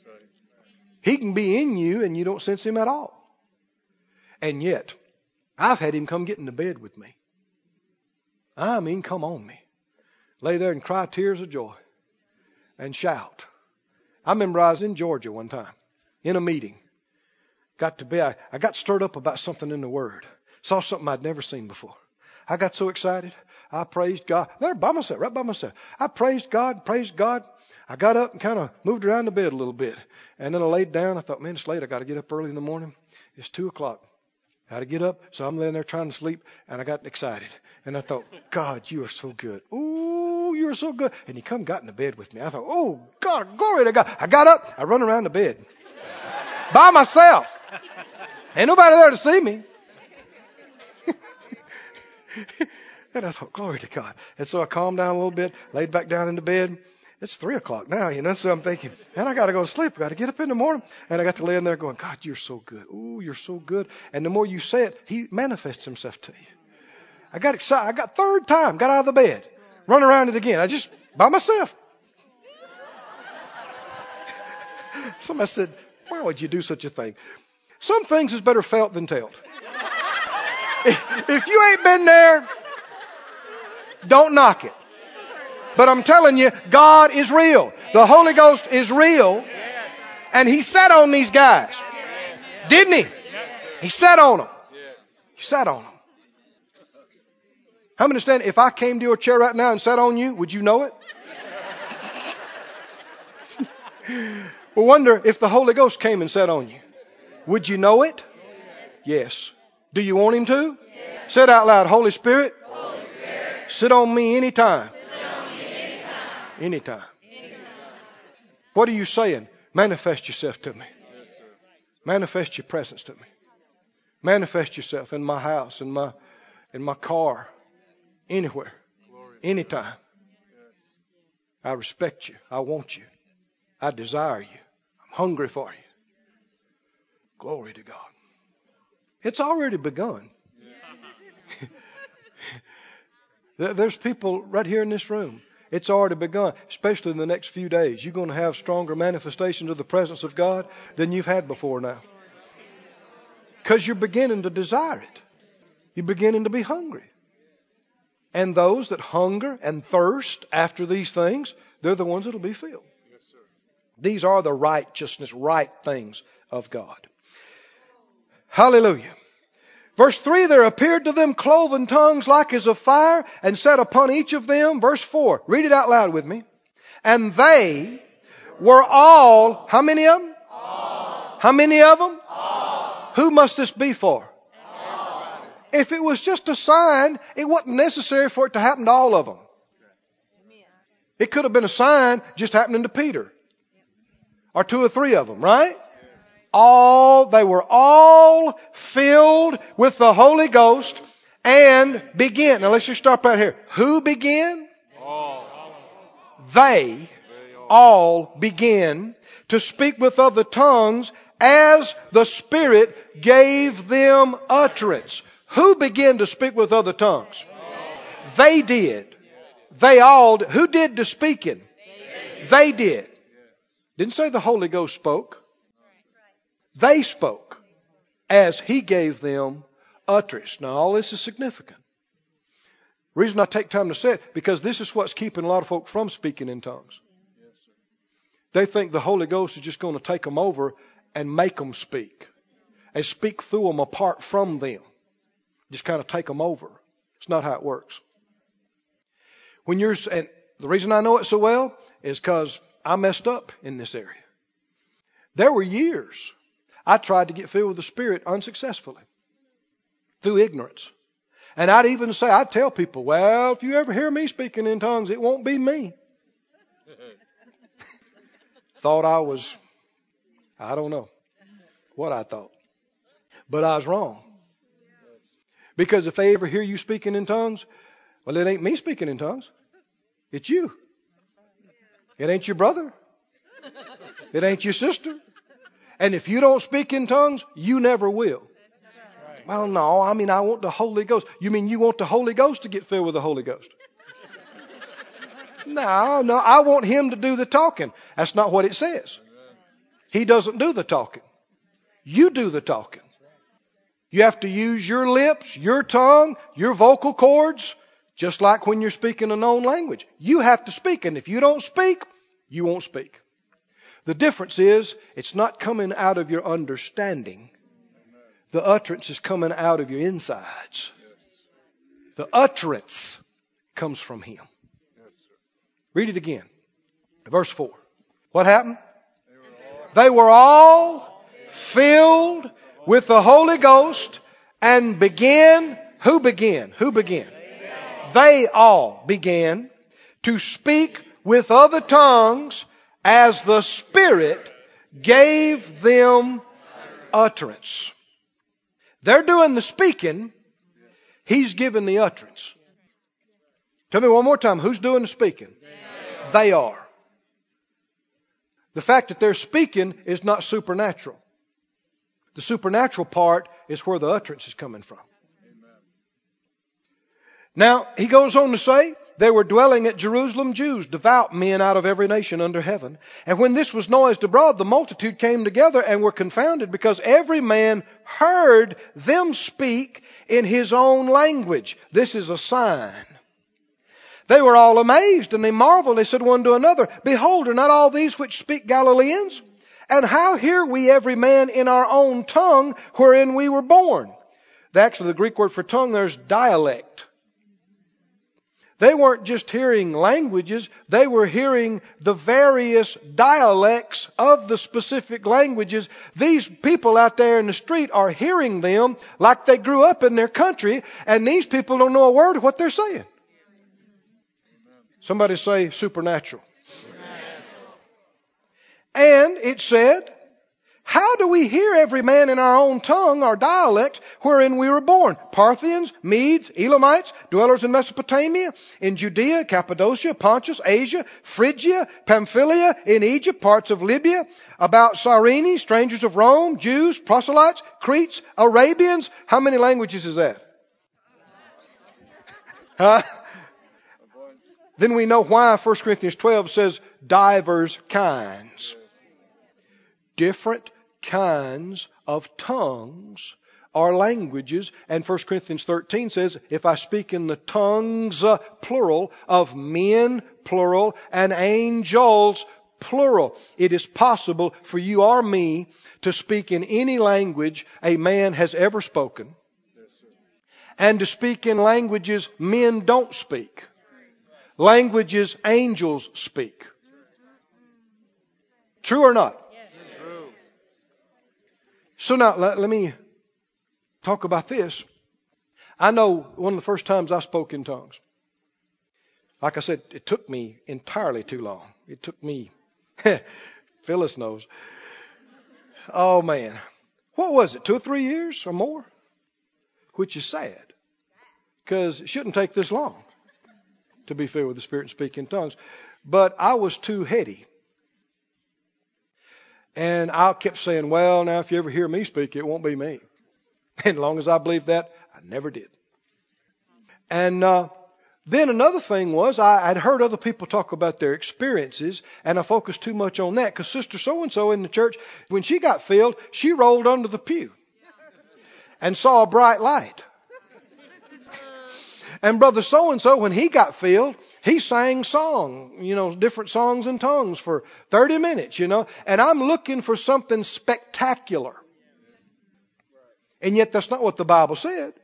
[SPEAKER 1] He can be in you and you don't sense him at all. And yet, I've had him come get into bed with me. I mean, come on me. Lay there and cry tears of joy and shout. I remember I was in Georgia one time in a meeting. Got to be, I, I got stirred up about something in the Word. Saw something I'd never seen before. I got so excited. I praised God. There by myself, right by myself. I praised God, praised God. I got up and kind of moved around the bed a little bit. And then I laid down. I thought, man, it's late. I got to get up early in the morning. It's two o'clock. I got to get up. So I'm laying there trying to sleep and I got excited. And I thought, God, you are so good. Ooh, you are so good. And he come got in the bed with me. I thought, oh, God, glory to God. I got up. I run around the bed by myself. Ain't nobody there to see me. and I thought, glory to God. And so I calmed down a little bit, laid back down in the bed. It's three o'clock now, you know, so I'm thinking, and I gotta go to sleep. I gotta get up in the morning. And I got to lay in there going, God, you're so good. Ooh, you're so good. And the more you say it, He manifests Himself to you. I got excited. I got third time, got out of the bed, run around it again. I just, by myself. Somebody said, why would you do such a thing? Some things is better felt than told. if you ain't been there, don't knock it. But I'm telling you, God is real. The Holy Ghost is real. And He sat on these guys. Didn't He? He sat on them. He sat on them. How many understand if I came to your chair right now and sat on you, would you know it? well, wonder if the Holy Ghost came and sat on you. Would you know it? Yes. Do you want Him to? Yes. Say it out loud. Holy Spirit, Sit on me anytime. Anytime. Anytime. What are you saying? Manifest yourself to me. Manifest your presence to me. Manifest yourself in my house, in my in my car, anywhere, anytime. I respect you. I want you. I desire you. I'm hungry for you. Glory to God. It's already begun. There's people right here in this room it's already begun, especially in the next few days. You're going to have stronger manifestations of the presence of God than you've had before now. Because you're beginning to desire it. You're beginning to be hungry. And those that hunger and thirst after these things, they're the ones that'll be filled. These are the righteousness, right things of God. Hallelujah. Verse 3, there appeared to them cloven tongues like as of fire and sat upon each of them. Verse 4, read it out loud with me. And they were all, how many of them? All. How many of them? All. Who must this be for? All. If it was just a sign, it wasn't necessary for it to happen to all of them. It could have been a sign just happening to Peter. Or two or three of them, right? All, they were all filled with the Holy Ghost and begin. Now let's just stop right here. Who began? All. They all begin to speak with other tongues as the Spirit gave them utterance. Who began to speak with other tongues? They did. They all, who did the speaking? They did. Didn't say the Holy Ghost spoke. They spoke as he gave them utterance. Now, all this is significant. reason I take time to say it, because this is what's keeping a lot of folk from speaking in tongues. They think the Holy Ghost is just going to take them over and make them speak. and speak through them apart from them. Just kind of take them over. It's not how it works. When you're, and the reason I know it so well is because I messed up in this area. There were years I tried to get filled with the Spirit unsuccessfully through ignorance. And I'd even say, I'd tell people, well, if you ever hear me speaking in tongues, it won't be me. thought I was, I don't know what I thought. But I was wrong. Because if they ever hear you speaking in tongues, well, it ain't me speaking in tongues. It's you. It ain't your brother. It ain't your sister. And if you don't speak in tongues, you never will. Well, no, I mean, I want the Holy Ghost. You mean you want the Holy Ghost to get filled with the Holy Ghost? No, no, I want Him to do the talking. That's not what it says. He doesn't do the talking. You do the talking. You have to use your lips, your tongue, your vocal cords, just like when you're speaking a known language. You have to speak, and if you don't speak, you won't speak. The difference is, it's not coming out of your understanding. The utterance is coming out of your insides. The utterance comes from Him. Read it again. Verse 4. What happened? They were all filled with the Holy Ghost and began, who began? Who began? They all began to speak with other tongues as the Spirit gave them utterance. They're doing the speaking. He's giving the utterance. Tell me one more time. Who's doing the speaking? They are. The fact that they're speaking is not supernatural. The supernatural part is where the utterance is coming from. Now, he goes on to say, they were dwelling at Jerusalem Jews, devout men out of every nation under heaven. And when this was noised abroad, the multitude came together and were confounded because every man heard them speak in his own language. This is a sign. They were all amazed and they marveled. They said one to another, Behold, are not all these which speak Galileans? And how hear we every man in our own tongue wherein we were born? Actually, the Greek word for tongue there's dialect. They weren't just hearing languages, they were hearing the various dialects of the specific languages. These people out there in the street are hearing them like they grew up in their country, and these people don't know a word of what they're saying. Somebody say supernatural. supernatural. And it said, how do we hear every man in our own tongue, our dialect, wherein we were born? Parthians, Medes, Elamites, dwellers in Mesopotamia, in Judea, Cappadocia, Pontus, Asia, Phrygia, Pamphylia, in Egypt, parts of Libya, about Cyrene, strangers of Rome, Jews, proselytes, Cretes, Arabians. How many languages is that? Huh? Then we know why 1 Corinthians 12 says divers kinds. Different kinds of tongues or languages. And 1 Corinthians 13 says, if I speak in the tongues, uh, plural, of men, plural, and angels, plural, it is possible for you or me to speak in any language a man has ever spoken. And to speak in languages men don't speak. Languages angels speak. True or not? So now let, let me talk about this. I know one of the first times I spoke in tongues. Like I said, it took me entirely too long. It took me, Phyllis knows. Oh man. What was it? Two or three years or more? Which is sad. Because it shouldn't take this long to be filled with the Spirit and speak in tongues. But I was too heady. And I kept saying, well, now if you ever hear me speak, it won't be me. And as long as I believed that, I never did. And uh, then another thing was I had heard other people talk about their experiences, and I focused too much on that because Sister So and So in the church, when she got filled, she rolled under the pew and saw a bright light. And Brother So and So, when he got filled, he sang song, you know, different songs in tongues for 30 minutes, you know, and I'm looking for something spectacular. And yet that's not what the Bible said.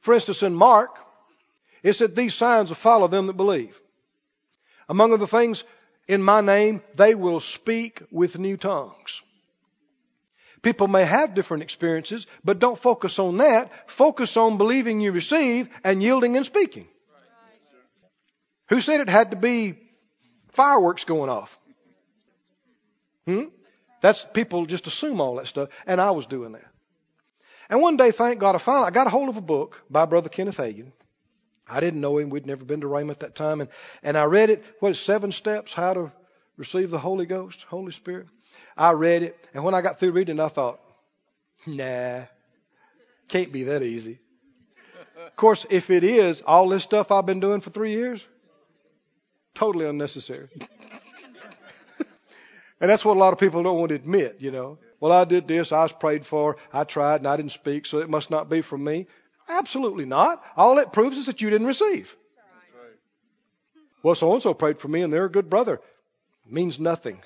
[SPEAKER 1] For instance, in Mark, it said these signs will follow them that believe. Among other things, in my name, they will speak with new tongues. People may have different experiences, but don't focus on that. Focus on believing you receive and yielding and speaking. Who said it had to be fireworks going off? Hmm? That's people just assume all that stuff, and I was doing that. And one day, thank God, I finally I got a hold of a book by Brother Kenneth Hagin. I didn't know him; we'd never been to Rhema at that time, and and I read it. What is seven steps how to receive the Holy Ghost, Holy Spirit? I read it, and when I got through reading, I thought, nah, can't be that easy. Of course, if it is, all this stuff I've been doing for three years, totally unnecessary. and that's what a lot of people don't want to admit, you know. Well, I did this, I was prayed for, I tried, and I didn't speak, so it must not be from me. Absolutely not. All it proves is that you didn't receive. Well, so and so prayed for me, and they're a good brother. It Means nothing.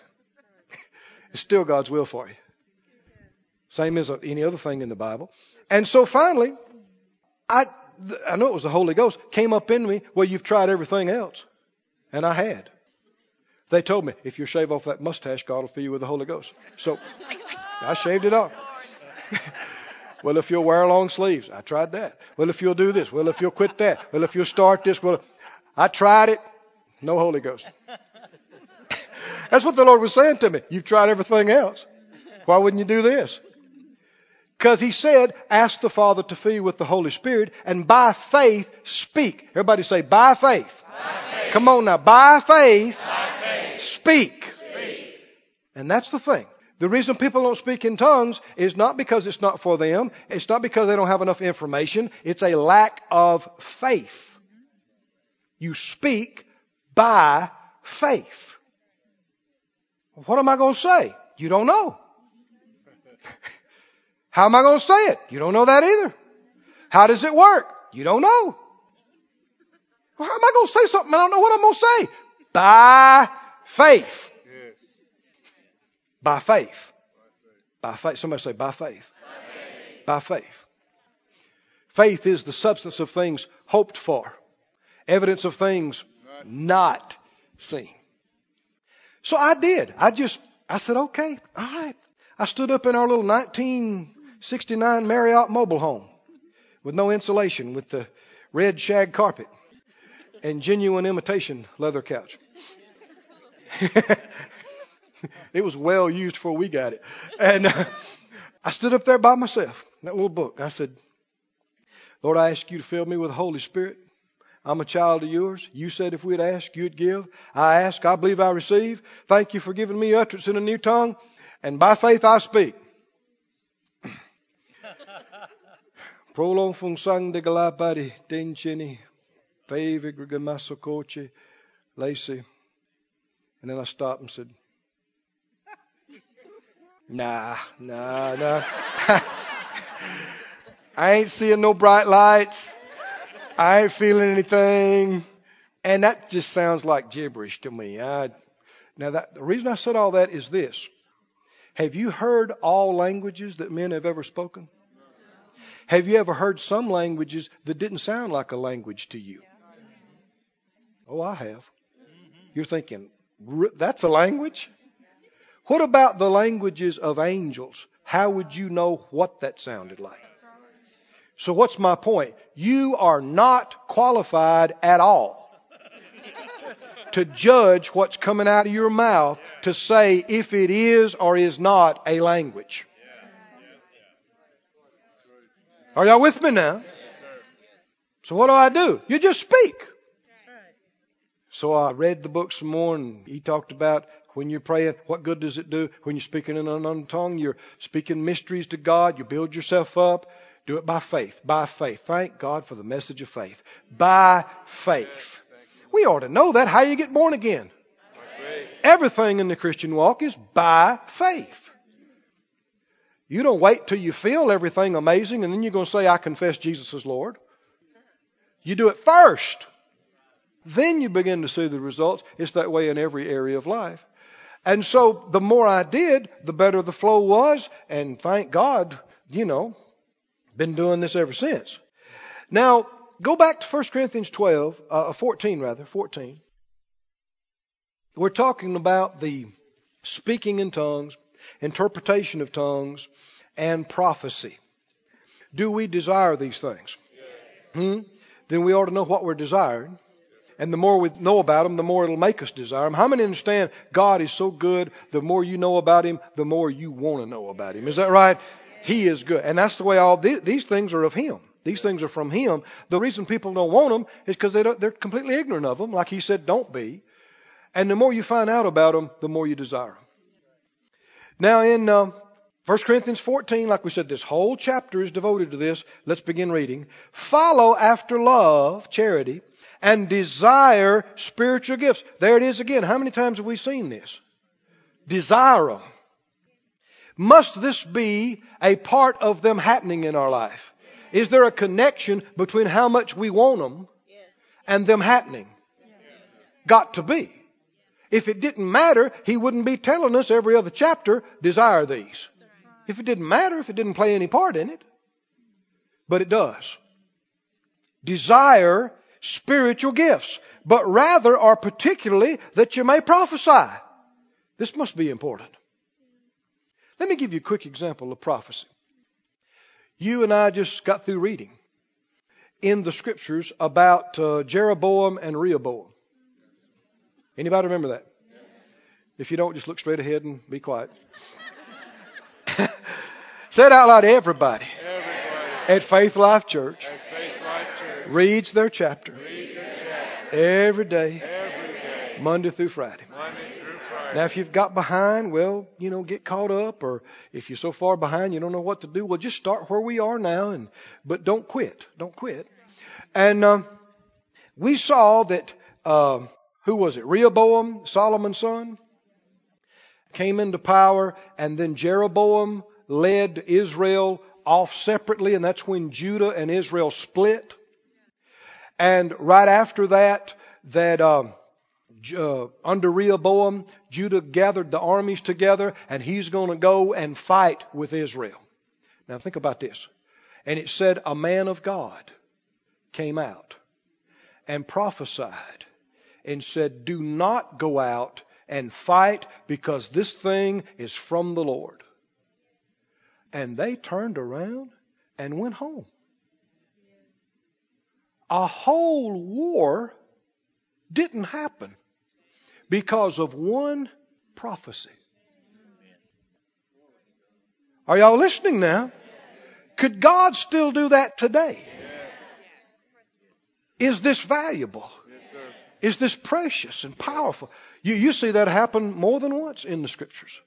[SPEAKER 1] it's still God's will for you. Same as any other thing in the Bible. And so finally, I, I know it was the Holy Ghost, came up in me, well, you've tried everything else. And I had. They told me, if you shave off that mustache, God will fill you with the Holy Ghost. So I shaved it off. well, if you'll wear long sleeves, I tried that. Well, if you'll do this, well, if you'll quit that, well, if you'll start this, well, I tried it, no Holy Ghost. That's what the Lord was saying to me. You've tried everything else. Why wouldn't you do this? Because he said, ask the Father to fill you with the Holy Spirit and by faith speak. Everybody say, by faith. By faith. Come on now. By faith, by faith. Speak. speak. And that's the thing. The reason people don't speak in tongues is not because it's not for them. It's not because they don't have enough information. It's a lack of faith. You speak by faith. What am I going to say? You don't know. How am I going to say it? You don't know that either. How does it work? You don't know. Well, how am I going to say something? I don't know what I'm going to say. By faith. Yes. By faith. By faith. Somebody say by faith. By faith. By faith. Faith is the substance of things hoped for, evidence of things not seen. So I did. I just, I said, okay, all right. I stood up in our little 1969 Marlette mobile home with no insulation, with the red shag carpet and genuine imitation leather couch. it was well used before we got it. And uh, I stood up there by myself, that little book. I said, Lord, I ask you to fill me with the Holy Spirit. I'm a child of yours. You said if we'd ask, you'd give. I ask, I believe I receive. Thank you for giving me utterance in a new tongue. And by faith I speak. Prolong fung sang de galapari denchini favig gamasokoche Lacey. And then I stopped and said, Nah, nah, nah. I ain't seeing no bright lights. I ain't feeling anything. And that just sounds like gibberish to me. I, now that, the reason I said all that is this. Have you heard all languages that men have ever spoken? Have you ever heard some languages that didn't sound like a language to you? Oh, I have. You're thinking, that's a language? What about the languages of angels? How would you know what that sounded like? So what's my point? You are not qualified at all to judge what's coming out of your mouth to say if it is or is not a language. Are y'all with me now? So what do I do? You just speak. So I read the book some more and he talked about when you're praying, what good does it do? When you're speaking in an unknown tongue, you're speaking mysteries to God, you build yourself up. Do it by faith. By faith. Thank God for the message of faith. By faith. We ought to know that. How you get born again? Everything in the Christian walk is by faith. You don't wait till you feel everything amazing and then you're going to say, I confess Jesus is Lord. You do it first. Then you begin to see the results. It's that way in every area of life. And so the more I did, the better the flow was. And thank God you know, been doing this ever since. Now, go back to 1 Corinthians 12, uh, 14 rather, 14. We're talking about the speaking in tongues, interpretation of tongues, and prophecy. Do we desire these things? Hmm? Then we ought to know what we're desiring. And the more we know about Him, the more it'll make us desire Him. How many understand God is so good, the more you know about Him, the more you want to know about Him? Is that right? He is good. And that's the way all these, these things are of Him. These things are from Him. The reason people don't want them is because they they're completely ignorant of them. Like He said, don't be. And the more you find out about them, the more you desire them. Now in uh, 1 Corinthians 14, like we said, this whole chapter is devoted to this. Let's begin reading. Follow after love, charity, and desire spiritual gifts. There it is again. How many times have we seen this? Desire them. Must this be a part of them happening in our life? Is there a connection between how much we want them and them happening? Got to be. If it didn't matter, he wouldn't be telling us every other chapter, desire these. If it didn't matter, if it didn't play any part in it. But it does. Desire spiritual gifts, but rather are particularly that you may prophesy. This must be important. Let me give you a quick example of prophecy. You and I just got through reading in the scriptures about uh, Jeroboam and Rehoboam. Anybody remember that? If you don't, just look straight ahead and be quiet. Say it out loud, everybody.
[SPEAKER 2] Everybody
[SPEAKER 1] At Faith Life Church
[SPEAKER 2] at Faith Life Church
[SPEAKER 1] reads their chapter
[SPEAKER 2] reads their chapter
[SPEAKER 1] every day,
[SPEAKER 2] every day,
[SPEAKER 1] Monday through Friday.
[SPEAKER 2] Monday through Friday.
[SPEAKER 1] Now, if you've got behind, well, you know, get caught up, or if you're so far behind you don't know what to do, well, just start where we are now, and but don't quit, don't quit. And um, we saw that um, who was it? Rehoboam, Solomon's son, came into power, and then Jeroboam led Israel off separately, and that's when Judah and Israel split. And right after that, that um, uh, under Rehoboam, Judah gathered the armies together, and he's going to go and fight with Israel. Now think about this. And it said, a man of God came out and prophesied and said, Do not go out and fight because this thing is from the Lord. And they turned around and went home. A whole war didn't happen because of one prophecy. Are y'all listening now? Could God still do that today? Is this valuable? Is this precious and powerful? You, you see that happen more than once in the scriptures.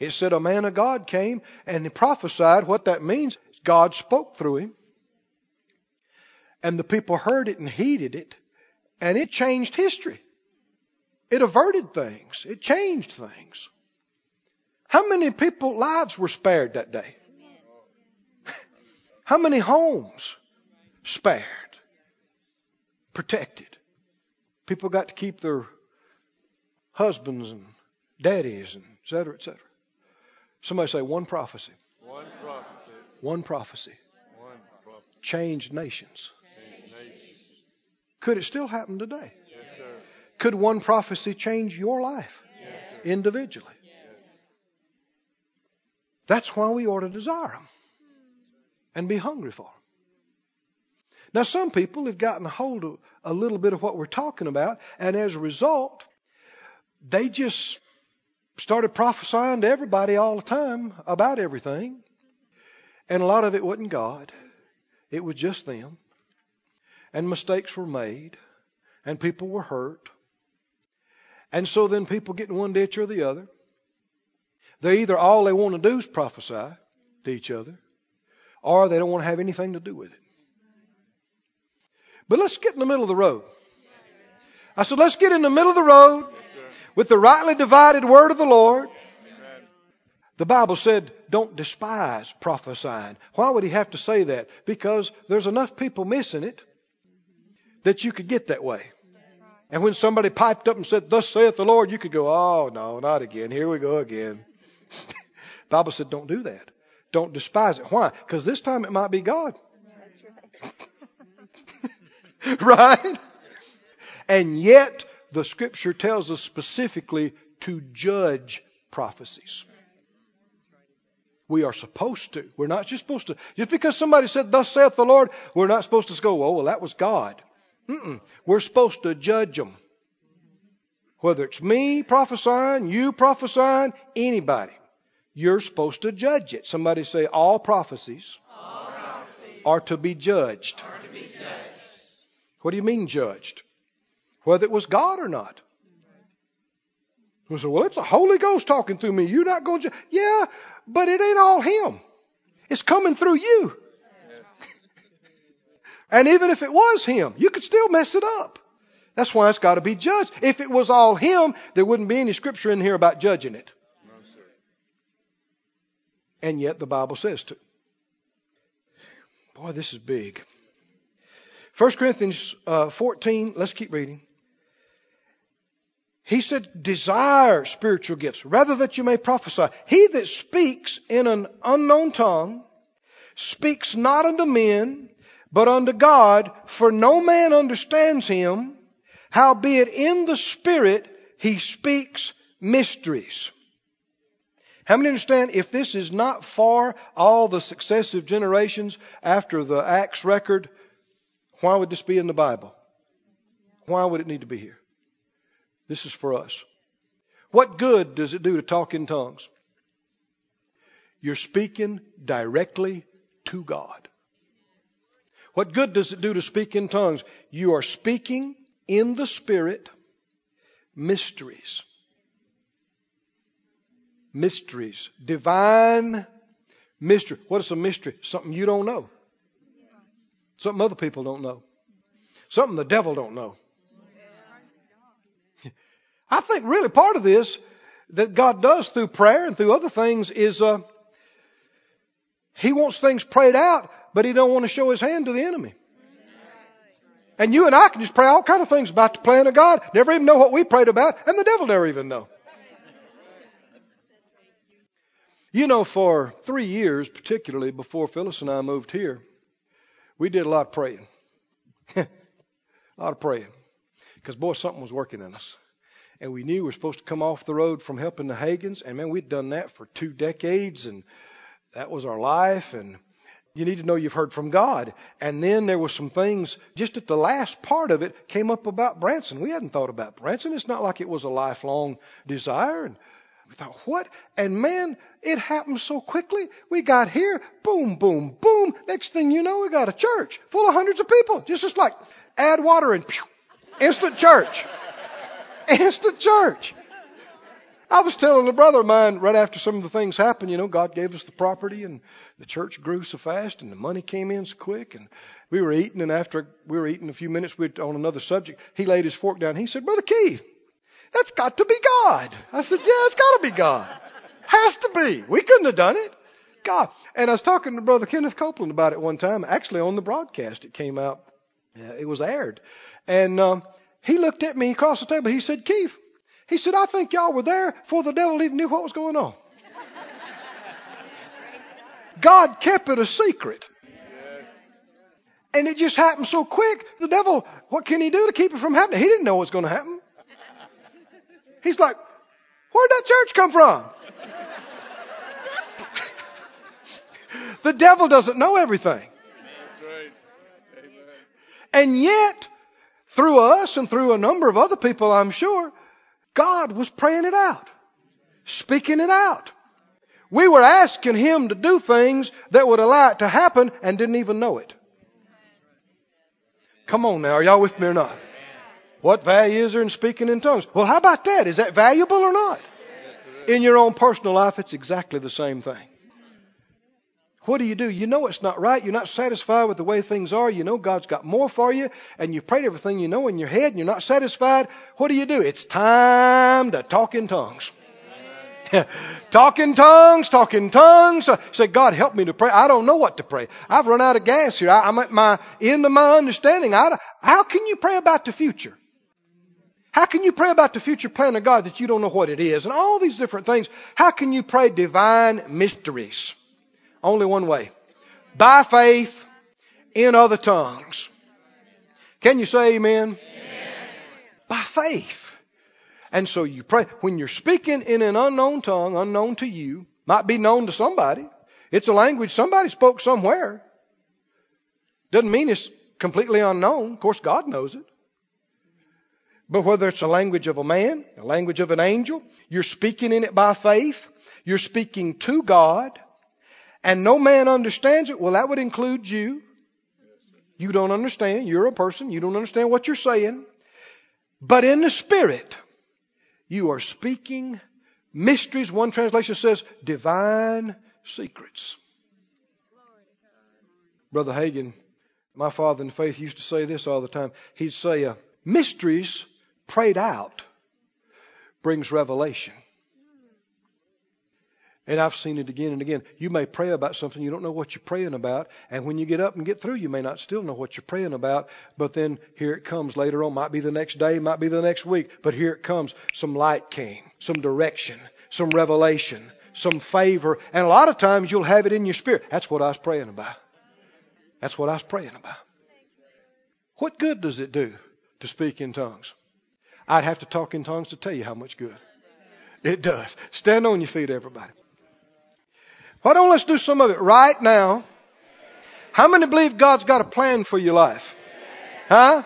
[SPEAKER 1] It said a man of God came and he prophesied. What that means, God spoke through him. And the people heard it and heeded it. And it changed history. It averted things. It changed things. How many people lives were spared that day? How many homes spared? Protected. People got to keep their husbands and daddies and et cetera, et cetera. Somebody say one prophecy.
[SPEAKER 2] One prophecy,
[SPEAKER 1] One prophecy
[SPEAKER 2] one prophecy,
[SPEAKER 1] changed nations. Could it still happen today?
[SPEAKER 2] Yes.
[SPEAKER 1] Could one prophecy change your life
[SPEAKER 2] Yes,
[SPEAKER 1] individually? That's why we ought to desire them and be hungry for them. Now, some people have gotten a hold of a little bit of what we're talking about, and as a result, they just started prophesying to everybody all the time about everything. And a lot of it wasn't God, it was just them. And mistakes were made, and people were hurt. And so then people get in one ditch or the other. They either all they want to do is prophesy to each other, or they don't want to have anything to do with it. But let's get in the middle of the road. I said, let's get in the middle of the road
[SPEAKER 2] Yes,
[SPEAKER 1] with the rightly divided word of the Lord. The Bible said, don't despise prophesying. Why would he have to say that? Because there's enough people missing it that you could get that way. And when somebody piped up and said, Thus saith the Lord, you could go, Oh, no, not again. Here we go again. Bible said, Don't do that. don't despise it. Why? Because this time it might be God. right? And yet, the scripture tells us specifically to judge prophecies. We are supposed to. We're not just supposed to. Just because somebody said, Thus saith the Lord, we're not supposed to go, Oh, well, that was God. Mm-mm. We're supposed to judge them. Whether it's me prophesying, you prophesying, anybody. You're supposed to judge it. Somebody say, All prophecies,
[SPEAKER 3] All prophecies
[SPEAKER 1] are to be judged.
[SPEAKER 3] are to be judged.
[SPEAKER 1] What do you mean judged? Whether it was God or not. We say, well, it's the Holy Ghost talking through me. You're not going to. Yeah, but it ain't all Him. It's coming through you. And even if it was Him, you could still mess it up. That's why it's got to be judged. If it was all Him, there wouldn't be any scripture in here about judging it.
[SPEAKER 2] No.
[SPEAKER 1] And yet the Bible says to. Boy, this is big. 1 Corinthians uh, 14, let's keep reading. He said, desire spiritual gifts, rather that you may prophesy. He that speaks in an unknown tongue speaks not unto men, but unto God, for no man understands him. Howbeit in the Spirit he speaks mysteries. How many understand if this is not for all the successive generations after the Acts record, why would this be in the Bible? Why would it need to be here? This is for us. What good does it do to talk in tongues? You're speaking directly to God. What good does it do to speak in tongues? You are speaking in the Spirit mysteries. Mysteries. Divine mystery. What is a mystery? Something you don't know. Something other people don't know. Something the devil don't know. I think really part of this that God does through prayer and through other things is uh, He wants things prayed out, but He don't want to show His hand to the enemy. And you and I can just pray all kind of things about the plan of God, never even know what we prayed about, and the devil never even know. You know, for three years, particularly before Phyllis and I moved here, we did a lot of praying. a lot of praying. Because, boy, something was working in us. And we knew we were supposed to come off the road from helping the Hagins. And, man, we'd done that for two decades, and that was our life. And you need to know you've heard from God. And then there were some things, just at the last part of it, came up about Branson. We hadn't thought about Branson. It's not like it was a lifelong desire. And we thought, what? And man, it happened so quickly. We got here, boom, boom, boom. Next thing you know, we got a church full of hundreds of people. Just, just like add water and pew, instant church. instant church. I was telling a brother of mine right after some of the things happened, you know, God gave us the property and the church grew so fast and the money came in so quick and we were eating and after we were eating a few minutes we on another subject, he laid his fork down. He said, Brother Keith, that's got to be God. I said, yeah, it's got to be God. Has to be. We couldn't have done it. God. And I was talking to Brother Kenneth Copeland about it one time, actually on the broadcast. It came out, it was aired. And um, he looked at me across the table. He said, Keith, he said, I think y'all were there before the devil even knew what was going on. God kept it a secret. And it just happened so quick. The devil, what can he do to keep it from happening? He didn't know what's going to happen. He's like, where'd that church come from? the devil doesn't know everything. And yet, through us and through a number of other people, I'm sure, God was praying it out, speaking it out. We were asking Him to do things that would allow it to happen and didn't even know it. Come on now, are y'all with me or not? What value is there in speaking in tongues? Well, how about that? Is that valuable or not? In your own personal life, it's exactly the same thing. What do you do? You know it's not right. You're not satisfied with the way things are. You know God's got more for you, and you've prayed everything you know in your head, and you're not satisfied. What do you do? It's time to talk in tongues. talk in tongues, talk in tongues. Uh, Say, God, help me to pray. I don't know what to pray. I've run out of gas here. I, I'm at my end of my understanding. I, how can you pray about the future? How can you pray about the future plan of God that you don't know what it is? And all these different things. How can you pray divine mysteries? Only one way. By faith in other tongues. Can you say amen? amen? By faith. And so you pray. When you're speaking in an unknown tongue, unknown to you, might be known to somebody. It's a language somebody spoke somewhere. Doesn't mean it's completely unknown. Of course, God knows it. But whether it's a language of a man, a language of an angel, you're speaking in it by faith, you're speaking to God, and no man understands it, well, that would include you. You don't understand. You're a person. You don't understand what you're saying. But in the Spirit, you are speaking mysteries. One translation says divine secrets. Brother Hagin, my father in faith, used to say this all the time. He'd say, uh, mysteries prayed out brings revelation. And I've seen it again and again. You may pray about something, you don't know what you're praying about, and when you get up and get through, you may not still know what you're praying about, but then here it comes later on. Might be the next day, might be the next week, but here it comes. Some light came, some direction, some revelation, some favor, and a lot of times you'll have it in your spirit. That's what I was praying about. That's what I was praying about. What good does it do to speak in tongues? I'd have to talk in tongues to tell you how much good. It does. Stand on your feet, everybody. Why don't let's do some of it right now? How many believe God's got a plan for your life? Huh?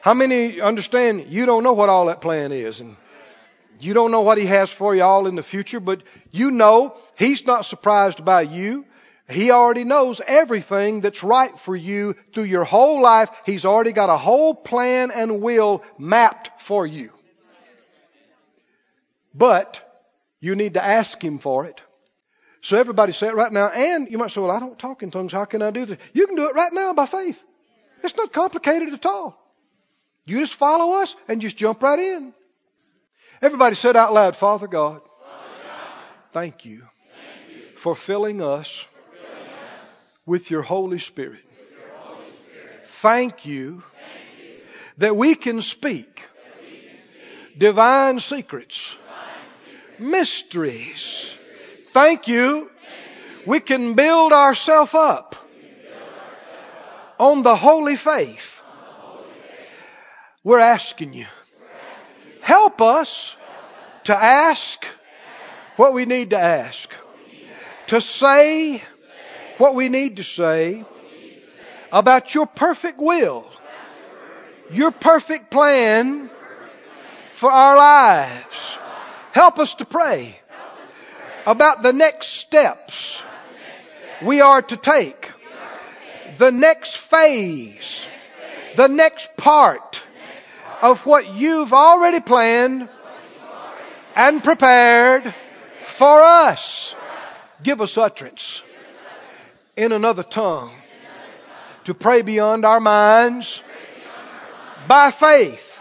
[SPEAKER 1] How many understand you don't know what all that plan is and you don't know what He has for you all in the future, but you know He's not surprised by you. He already knows everything that's right for you through your whole life. He's already got a whole plan and will mapped for you. But you need to ask Him for it. So everybody say it right now. And you might say, well, I don't talk in tongues. How can I do this? You can do it right now by faith. It's not complicated at all. You just follow us and just jump right in. Everybody said out loud, Father God, Father God thank, you thank you for filling us with your Holy Spirit. Thank you that we can speak divine secrets, mysteries. Thank you. We can build ourselves up on the holy faith. We're asking you. Help us to ask what we need to ask. To say what we need to say about your perfect will, your perfect plan for our lives. Help us to pray about the next steps we are to take, the next phase, the next part of what you've already planned and prepared for us. Give us utterance in another tongue to pray beyond our minds. By faith,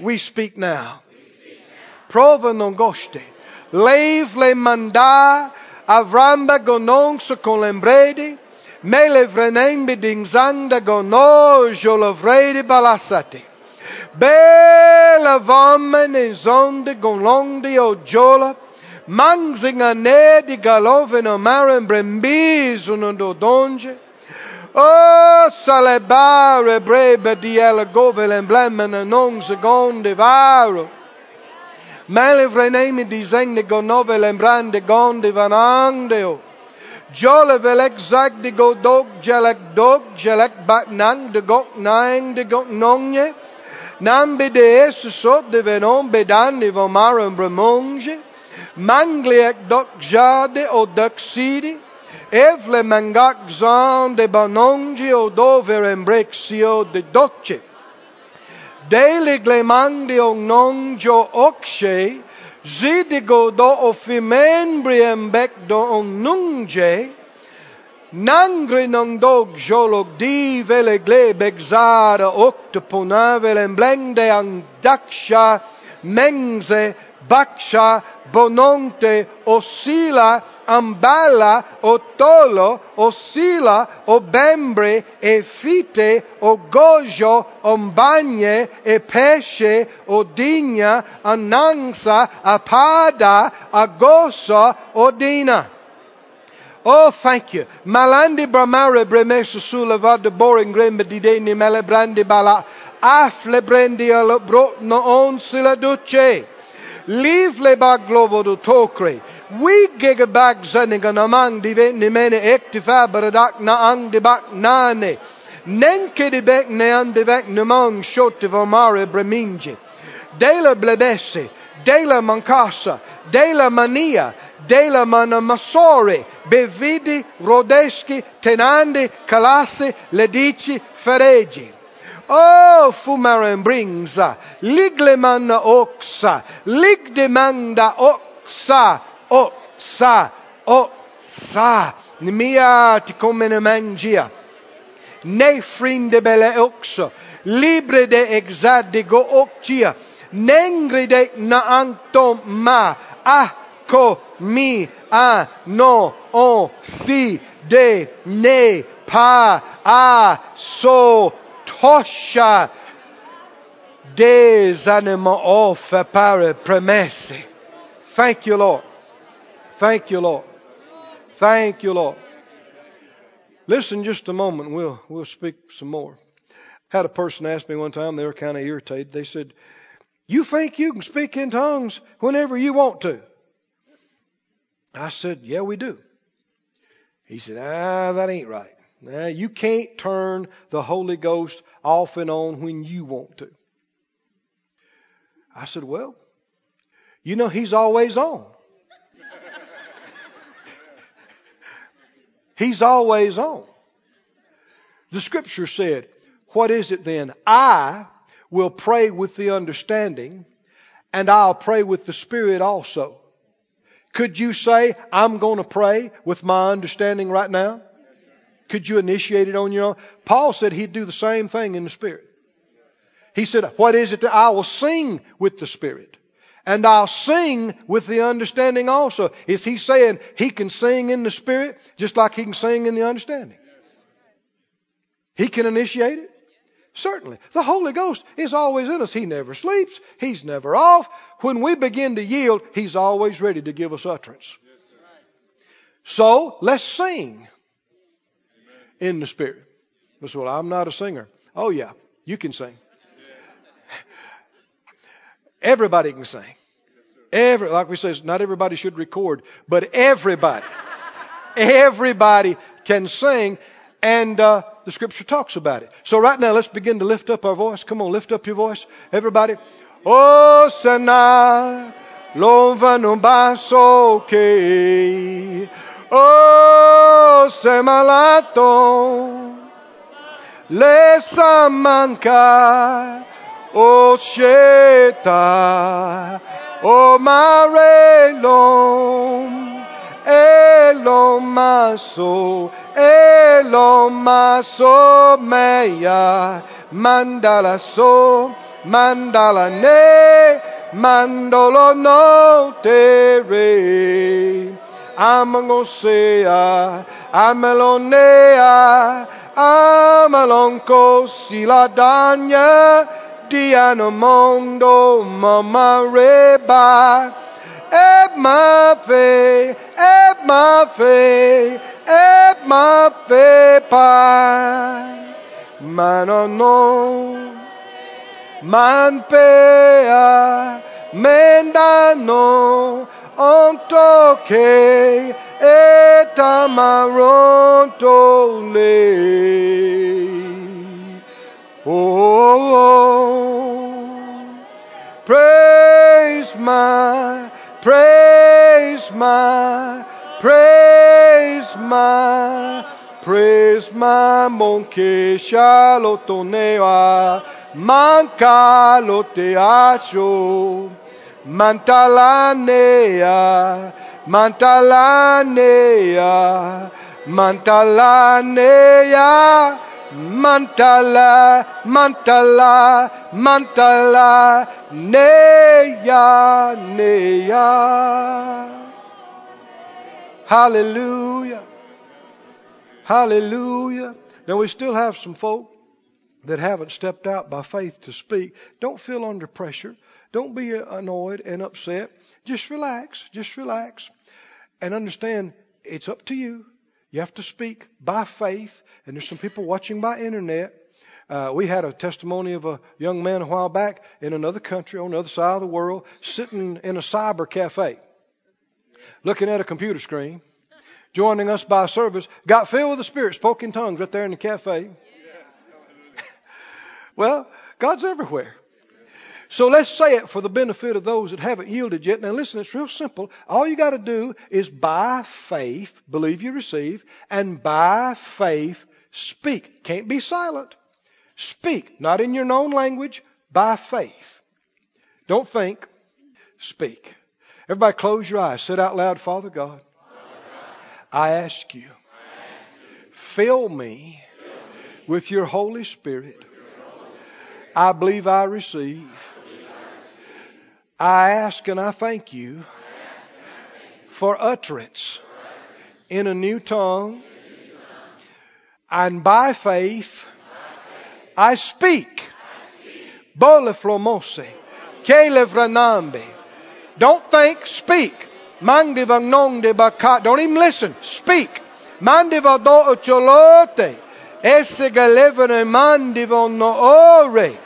[SPEAKER 1] we speak now. Prova non goste. Lev le manda avramba gononso con lembredi. Me le vrenembi dingzanda gono jolovredi balassati. Bela vommen in zonde o jola. Mangzinga ne di galoveno maren brembis uno donge. Oh, salebare brebe di govel emblemen non seconde varo. Mele vrenemi di zengne gonove lembrande gonde vanandeo. Jole velek de go dog jelek dog jelek bak nang de gok nang de gok nongne. Nambe de es so de venon bedan de vomarum bremonge. Mangliak dok jade o dok sidi. Evle mangak zan de banongi o dover embrexio de docce. deliglemandion non jo okshe zidigo do ofimembriem bek do on nungje nangri non dog jolog di vele glebek zara oktopona velen blende ang daksha mengze baksha bononte osila ambala o tolo o sila o bembre e fite o gojo o mbagne e pesce o digna anansa apada agosa o dina Oh, thank you. Malandi bramare bremesu sula vada boring grembe di deni mele brandi bala. Afle brendi ala brot no on sila duce. Leave le bag glovo do tokre. We giga bag zeniga namang di veni mene ekti faber dak na ang di bak nane. Nenke di bek ne an di bek namang shoti vomare breminji. Dela blebesse. Dela mancasa. Dela mania. Dela manamasore. Bevidi, rodeschi, tenandi, calassi, ledici, feregi. Oh, fumaren bringsa, ligleman oxa, ligdemanda oxa, oxa, oxa, mia ti come ne frinde belle oxo, libre de exadigo oxia, nengride na anto ma, ah, ko, mi, a, no, o, si, de, ne, pa, a, so, toscia, desanimo offer pare premesse. Thank you, Lord. Thank you, Lord. Thank you, Lord. Listen just a moment. We'll, we'll speak some more. Had a person ask me one time, they were kind of irritated. They said, You think you can speak in tongues whenever you want to? I said, Yeah, we do. He said, Ah, that ain't right. Now, you can't turn the Holy Ghost off and on when you want to. I said, Well, you know, He's always on. He's always on. The scripture said, What is it then? I will pray with the understanding, and I'll pray with the Spirit also. Could you say, I'm going to pray with my understanding right now? Could you initiate it on your own? Paul said he'd do the same thing in the Spirit. He said, What is it that I will sing with the Spirit? And I'll sing with the understanding also. Is he saying he can sing in the Spirit just like he can sing in the understanding? He can initiate it? Certainly. The Holy Ghost is always in us. He never sleeps. He's never off. When we begin to yield, He's always ready to give us utterance. So, let's sing in the Spirit. Well, I'm not a singer. Oh yeah, you can sing. Everybody can sing. Every, like we say, not everybody should record, but everybody, everybody can sing, and uh, the Scripture talks about it. So right now, let's begin to lift up our voice. Come on, lift up your voice, everybody. Oh, sana, lova no basso che, oh, semalato, le samanca, oh, sheta, oh, marelom, elom maso, elom maso meya, mandala so, mandala ne, mandolo no te re. Amangosea, amelonea, amalonco siladanya, diano mondo mama reba. Eb ma fe, eb ma fe, eb ma fe pa. Mano no, man pea, mendano, onto que etamaronto le. Oh, praise my, praise my, praise my, praise my monke shalotonea, manca lo te. Mantalanea, Mantalanea, Mantalanea, Mantala, Mantala, Mantala, Nea, Nea. Hallelujah. Hallelujah. Now we still have some folk that haven't stepped out by faith to speak. Don't feel under pressure. Don't be annoyed and upset. Just relax. Just relax. And understand it's up to you. You have to speak by faith, and there's some people watching by internet. Uh, we had a testimony of a young man a while back in another country on the other side of the world, sitting in a cyber cafe, looking at a computer screen, joining us by service, got filled with the Spirit, spoke in tongues right there in the cafe. well, God's everywhere. So let's say it for the benefit of those that haven't yielded yet. Now listen, it's real simple. All you got to do is by faith believe you receive and by faith speak. Can't be silent. Speak, not in your known language, by faith. Don't think, speak. Everybody close your eyes. Say out loud, Father God, I ask you, fill me with your Holy Spirit. I believe I receive. I ask and I thank you for utterance in a new tongue. And by faith, I speak. Bole flomose. Kele vranambe. Don't think, speak. Mandi vagnonde bakat. Don't even listen. Speak. Mandi vado cholote. Esse galevano mandi vanno ore.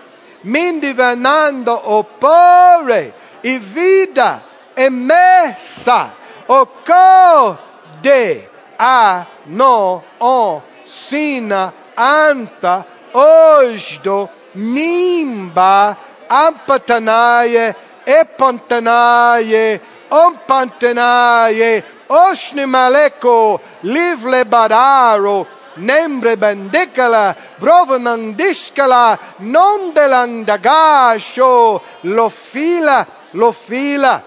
[SPEAKER 1] Mindi vanando opore. E vida e messa. O code a no on sina anta ojdo nimba ampatanaye epantanaye ompantanaye oshni maleko livle badaro nembre bendicala brovanandiscala non delandagasho lo fila lo fila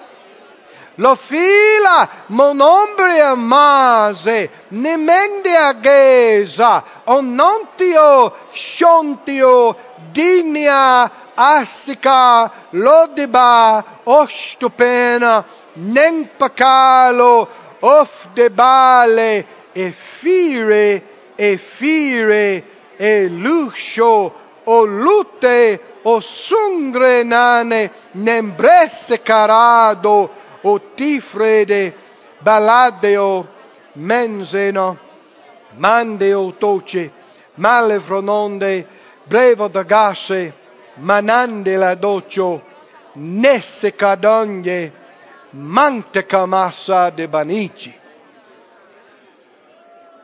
[SPEAKER 1] לא fila, monombria mase, nemendia gesa, onontio, sciontio, dinia, assica, lodiba, ostupena, nenpacalo, ofdebale, efire, efire, eluscio, olute, osungrenane, nembresse carado, o tifrede baladeo menzeno mandeo toce male frononde brevo da gasse manande la doccio nesse cadogne manteca massa de banici.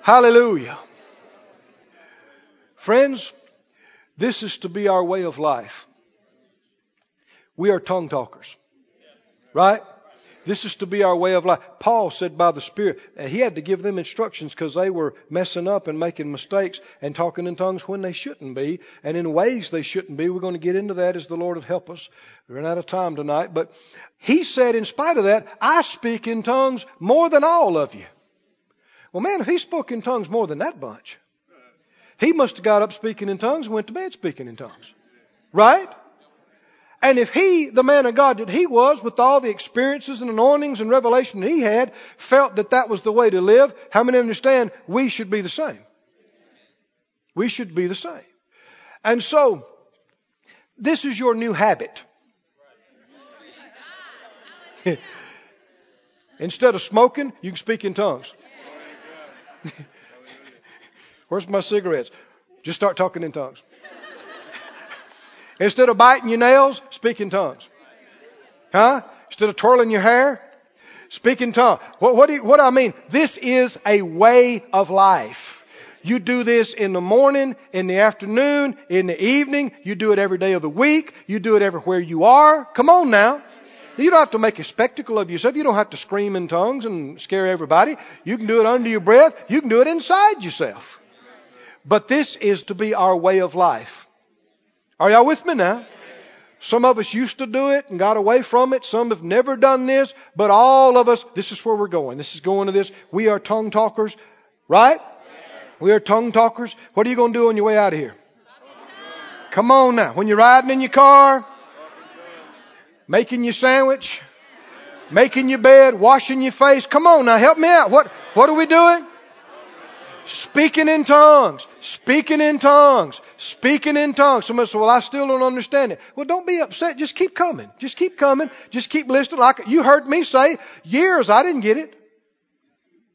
[SPEAKER 1] Hallelujah. Friends this is to be our way of life. We are tongue talkers. Right this is to be our way of life. Paul said by the Spirit, and he had to give them instructions because they were messing up and making mistakes and talking in tongues when they shouldn't be and in ways they shouldn't be. We're going to get into that as the Lord would help us. We're out of time tonight. But he said, in spite of that, I speak in tongues more than all of you. Well, man, if he spoke in tongues more than that bunch, he must have got up speaking in tongues and went to bed speaking in tongues. Right? And if he, the man of God that he was, with all the experiences and anointings and revelation that he had, felt that that was the way to live, how many understand we should be the same? We should be the same. And so, this is your new habit. Instead of smoking, you can speak in tongues. Where's my cigarettes? Just start talking in tongues. Instead of biting your nails, speak in tongues. Huh? Instead of twirling your hair, speak in tongues. What, what, do you, what do I mean? This is a way of life. You do this in the morning, in the afternoon, in the evening. You do it every day of the week. You do it everywhere you are. Come on now. You don't have to make a spectacle of yourself. You don't have to scream in tongues and scare everybody. You can do it under your breath. You can do it inside yourself. But this is to be our way of life. Are y'all with me now? Some of us used to do it and got away from it. Some have never done this, but all of us, this is where we're going. This is going to this. We are tongue talkers, right? We are tongue talkers. What are you going to do on your way out of here? Come on now. When you're riding in your car, making your sandwich, making your bed, washing your face. Come on now, help me out. What, what are we doing? Speaking in tongues, speaking in tongues, speaking in tongues. Somebody said, well, I still don't understand it. Well, don't be upset. Just keep coming. Just keep coming. Just keep listening. Like you heard me say, years I didn't get it.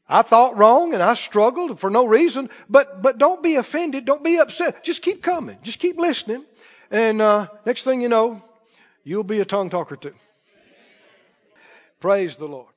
[SPEAKER 1] I thought wrong and I struggled for no reason, but, but don't be offended. Don't be upset. Just keep coming. Just keep listening. And, uh, next thing you know, you'll be a tongue talker too. Praise the Lord.